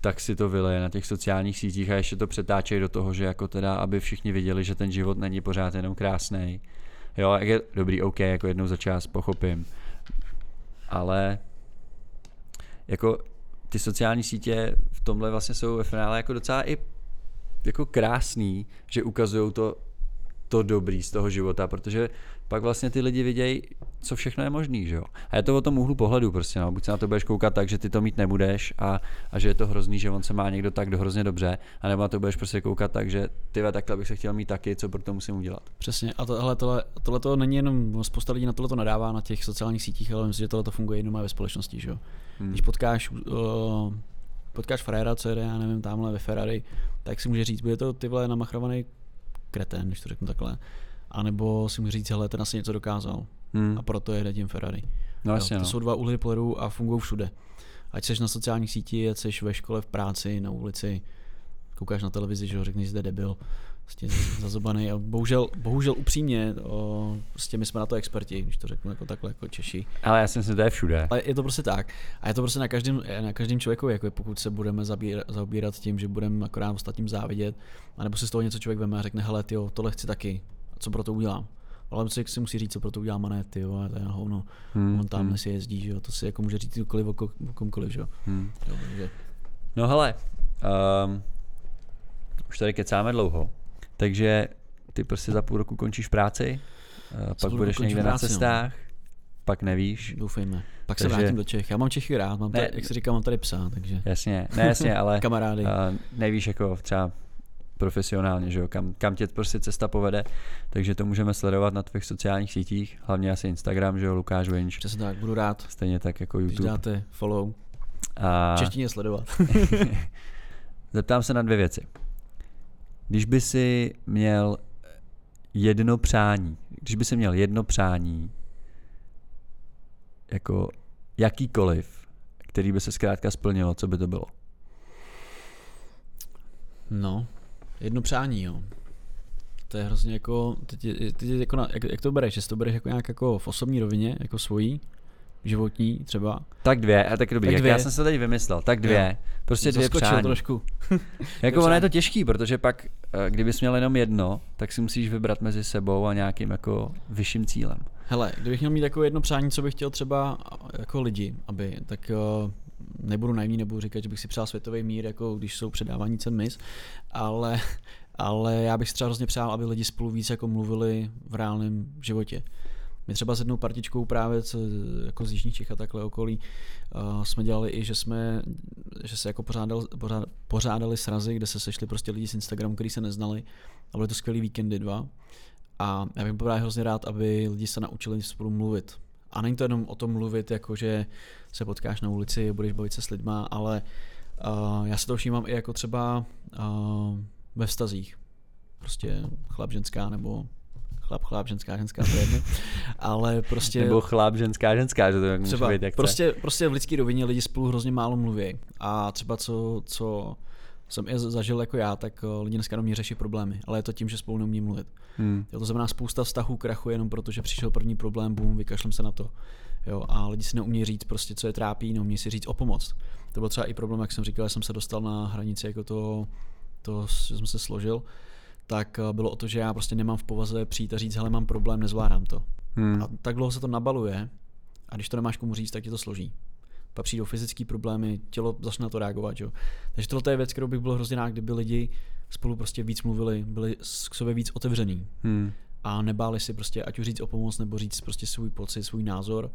tak si to vyleje na těch sociálních sítích a ještě to přetáčejí do toho, že jako teda, aby všichni viděli, že ten život není pořád jenom krásný. Jo, jak je dobrý, OK, jako jednou za čas, pochopím. Ale jako ty sociální sítě v tomhle vlastně jsou ve finále jako docela i jako krásný, že ukazují to, to dobrý z toho života, protože pak vlastně ty lidi vidějí, co všechno je možný, že jo. A je to o tom úhlu pohledu prostě, no. Buď se na to budeš koukat tak, že ty to mít nebudeš a, a že je to hrozný, že on se má někdo tak hrozně dobře, anebo na to budeš prostě koukat tak, že ty ve, takhle bych se chtěl mít taky, co pro to musím udělat. Přesně. A tohle, tohle, tohle to není jenom, spousta lidí na tohle to nadává na těch sociálních sítích, ale myslím, že tohle to funguje jenom ve společnosti, že jo. Hmm. Když potkáš, uh, potkáš Frajera, co jede, já nevím, tamhle ve Ferrari, tak si může říct, bude to ty vole namachrovaný kreten, když to řeknu takhle. A nebo si může říct, hele, ten asi něco dokázal Hmm. a proto jede tím Ferrari. No jo, jasně, to no. jsou dva úhly pohledu a fungují všude. Ať jsi na sociálních sítích, ať jsi ve škole, v práci, na ulici, koukáš na televizi, že jo, řekneš, že jde debil, prostě zazobaný. A bohužel, bohužel upřímně, o, prostě my jsme na to experti, když to řeknu jako takhle, jako Češi. Ale já si myslím, že to je všude. Ale je to prostě tak. A je to prostě na každém, na každém člověku, jako pokud se budeme zabírat, zaobírat tím, že budeme akorát ostatním závidět, anebo si z toho něco člověk veme a řekne, hele, tyjo, tohle chci taky, a co pro to udělám. Ale si, si musí říct, co pro to udělám, a ne, ty jo, to je hovno. Hmm. On tam hmm. si jezdí, že jo, to si jako může říct kdokoliv o, ko- o komkoliv, že jo. Hmm. jo takže, No hele, um, už tady kecáme dlouho, takže ty prostě za půl roku končíš práci, uh, pak budeš někde na no. cestách, pak nevíš. doufejme. Pak se Takže- vrátím do Čech. Já mám Čechy rád, mám Ne. tady, jak se říká, mám tady psa, takže Jasně, ne jasně, ale kamarády. uh, nevíš jako třeba profesionálně, že jo, kam, kam tě prostě cesta povede, takže to můžeme sledovat na tvých sociálních sítích, hlavně asi Instagram, že jo, Lukáš Winch, Přesně tak, budu rád, stejně tak jako když YouTube. dáte follow. A češtině sledovat. zeptám se na dvě věci. Když by si měl jedno přání, když by si měl jedno přání, jako jakýkoliv, který by se zkrátka splnilo, co by to bylo? No, jedno přání, jo. To je hrozně jako, teď, teď jako na, jak, jak, to bereš, jestli to bereš jako nějak jako v osobní rovině, jako svojí, životní třeba. Tak dvě, a tak dobrý, Tak jak dvě. já jsem se teď vymyslel, tak dvě, prostě dvě Zaskočil přání. trošku. Jako ono je to těžký, protože pak, eh, kdybys měl jenom jedno, tak si musíš vybrat mezi sebou a nějakým jako vyšším cílem. Hele, kdybych měl mít jako jedno přání, co bych chtěl třeba jako lidi, aby, tak uh, nebudu naivní, nebudu říkat, že bych si přál světový mír, jako když jsou předávání cen mis, ale, ale já bych si třeba hrozně přál, aby lidi spolu víc jako mluvili v reálném životě. My třeba s jednou partičkou právě co, jako z Jižních Čech a takhle okolí uh, jsme dělali i, že jsme, že se jako pořádali, pořád, pořádali srazy, kde se sešli prostě lidi z Instagramu, kteří se neznali a byly to skvělý víkendy dva. A já bych právě hrozně rád, aby lidi se naučili spolu mluvit. A není to jenom o tom mluvit, jako že se potkáš na ulici, budeš bavit se s lidma, ale uh, já se to všímám i jako třeba uh, ve vztazích. Prostě chlap, ženská nebo chlap, chlap, ženská, ženská, to je jedno. Ale prostě... Nebo chlap, ženská, ženská, že to jak třeba, být jak prostě, prostě v lidské rovině lidi spolu hrozně málo mluví. A třeba co, co jsem i zažil jako já, tak eh, lidi dneska mě řeší problémy, ale je to tím, že spolu neumí mluvit. Hmm. Jo, to znamená, spousta vztahů krachuje jenom proto, že přišel první problém, bum, vykašlem se na to. Jo, a lidi si neumí říct prostě, co je trápí, neumí si říct o pomoc. To byl třeba i problém, jak jsem říkal, že jsem se dostal na hranici jako to, to že jsem se složil, tak eh, bylo o to, že já prostě nemám v povaze přijít a říct, hele, mám problém, nezvládám to. Hmm. A tak dlouho se to nabaluje a když to nemáš komu říct, tak ti to složí. Pak přijdou fyzické problémy, tělo začne na to reagovat. Jo. Takže tohle je věc, kterou bych byl hrozně rád, kdyby lidi spolu prostě víc mluvili, byli k sobě víc otevřený Hmm. a nebáli si prostě ať už říct o pomoc nebo říct prostě svůj pocit, svůj názor.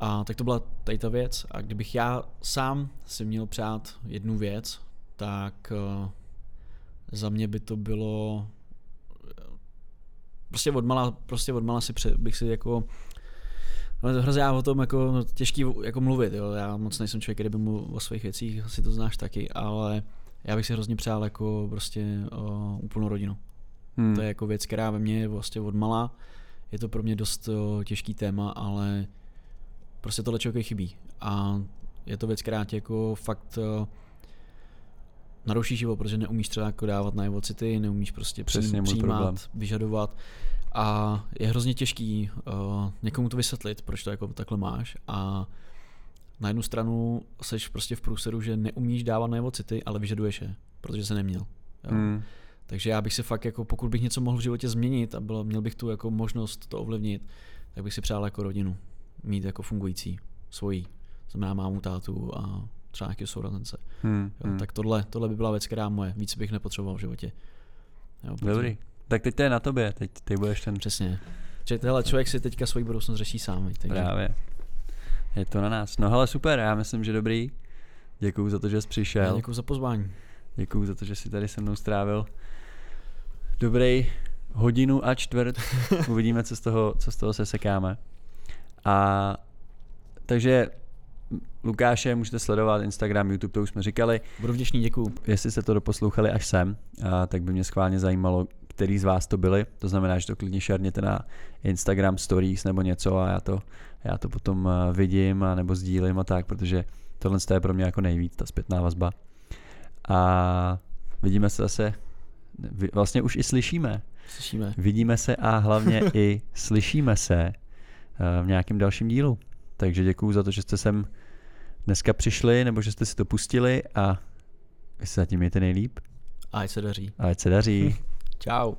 A tak to byla tady ta věc. A kdybych já sám si měl přát jednu věc, tak uh, za mě by to bylo prostě odmala, prostě odmala si pře, bych si jako ale hrozně já o tom jako no, těžký jako mluvit, jo. Já moc nejsem člověk, který by mluvil o svých věcích, asi to znáš taky, ale já bych si hrozně přál jako prostě uh, úplnou rodinu. Hmm. To je jako věc, která ve mně je vlastně odmala. Je to pro mě dost uh, těžký téma, ale prostě tohle člověk chybí. A je to věc, která tě jako fakt uh, naruší život, protože neumíš třeba jako dávat najevo city, neumíš prostě Přesně přijím, můj problém. přijímat, vyžadovat. A je hrozně těžký uh, někomu to vysvětlit, proč to jako takhle máš. A na jednu stranu seš prostě v průseru, že neumíš dávat najevo city, ale vyžaduješ je, protože se neměl. Jo. Hmm. Takže já bych si fakt jako, pokud bych něco mohl v životě změnit a bylo, měl bych tu jako možnost to ovlivnit, tak bych si přál jako rodinu. Mít jako fungující, svojí. Znamená mámu, tátu a třeba nějaké sourozence. Hmm. Jo, Hmm. Tak tohle, tohle by byla věc, která moje. Víc bych nepotřeboval v životě. Jo, protože- Dobrý. Tak teď to je na tobě, teď ty budeš ten Přesně. Že tenhle člověk si teďka svoji budoucnost řeší sám. Takže Právě. Je to na nás. No hele, super, já myslím, že dobrý. Děkuju za to, že jsi přišel. Děkuji za pozvání. Děkuju za to, že jsi tady se mnou strávil dobrý hodinu a čtvrt. Uvidíme, co z toho, co z toho se sekáme. A takže Lukáše můžete sledovat Instagram, YouTube, to už jsme říkali. Budu vděčný, děkuju. Jestli jste to doposlouchali až sem, a, tak by mě schválně zajímalo, který z vás to byli. To znamená, že to klidně šerněte na Instagram Stories nebo něco a já to, já to potom vidím a nebo sdílím a tak, protože tohle je pro mě jako nejvíc, ta zpětná vazba. A vidíme se zase, vlastně už i slyšíme. Slyšíme. Vidíme se a hlavně i slyšíme se v nějakém dalším dílu. Takže děkuju za to, že jste sem dneska přišli, nebo že jste si to pustili a vy se zatím mějte nejlíp A ať se daří. a ať se daří. Čau.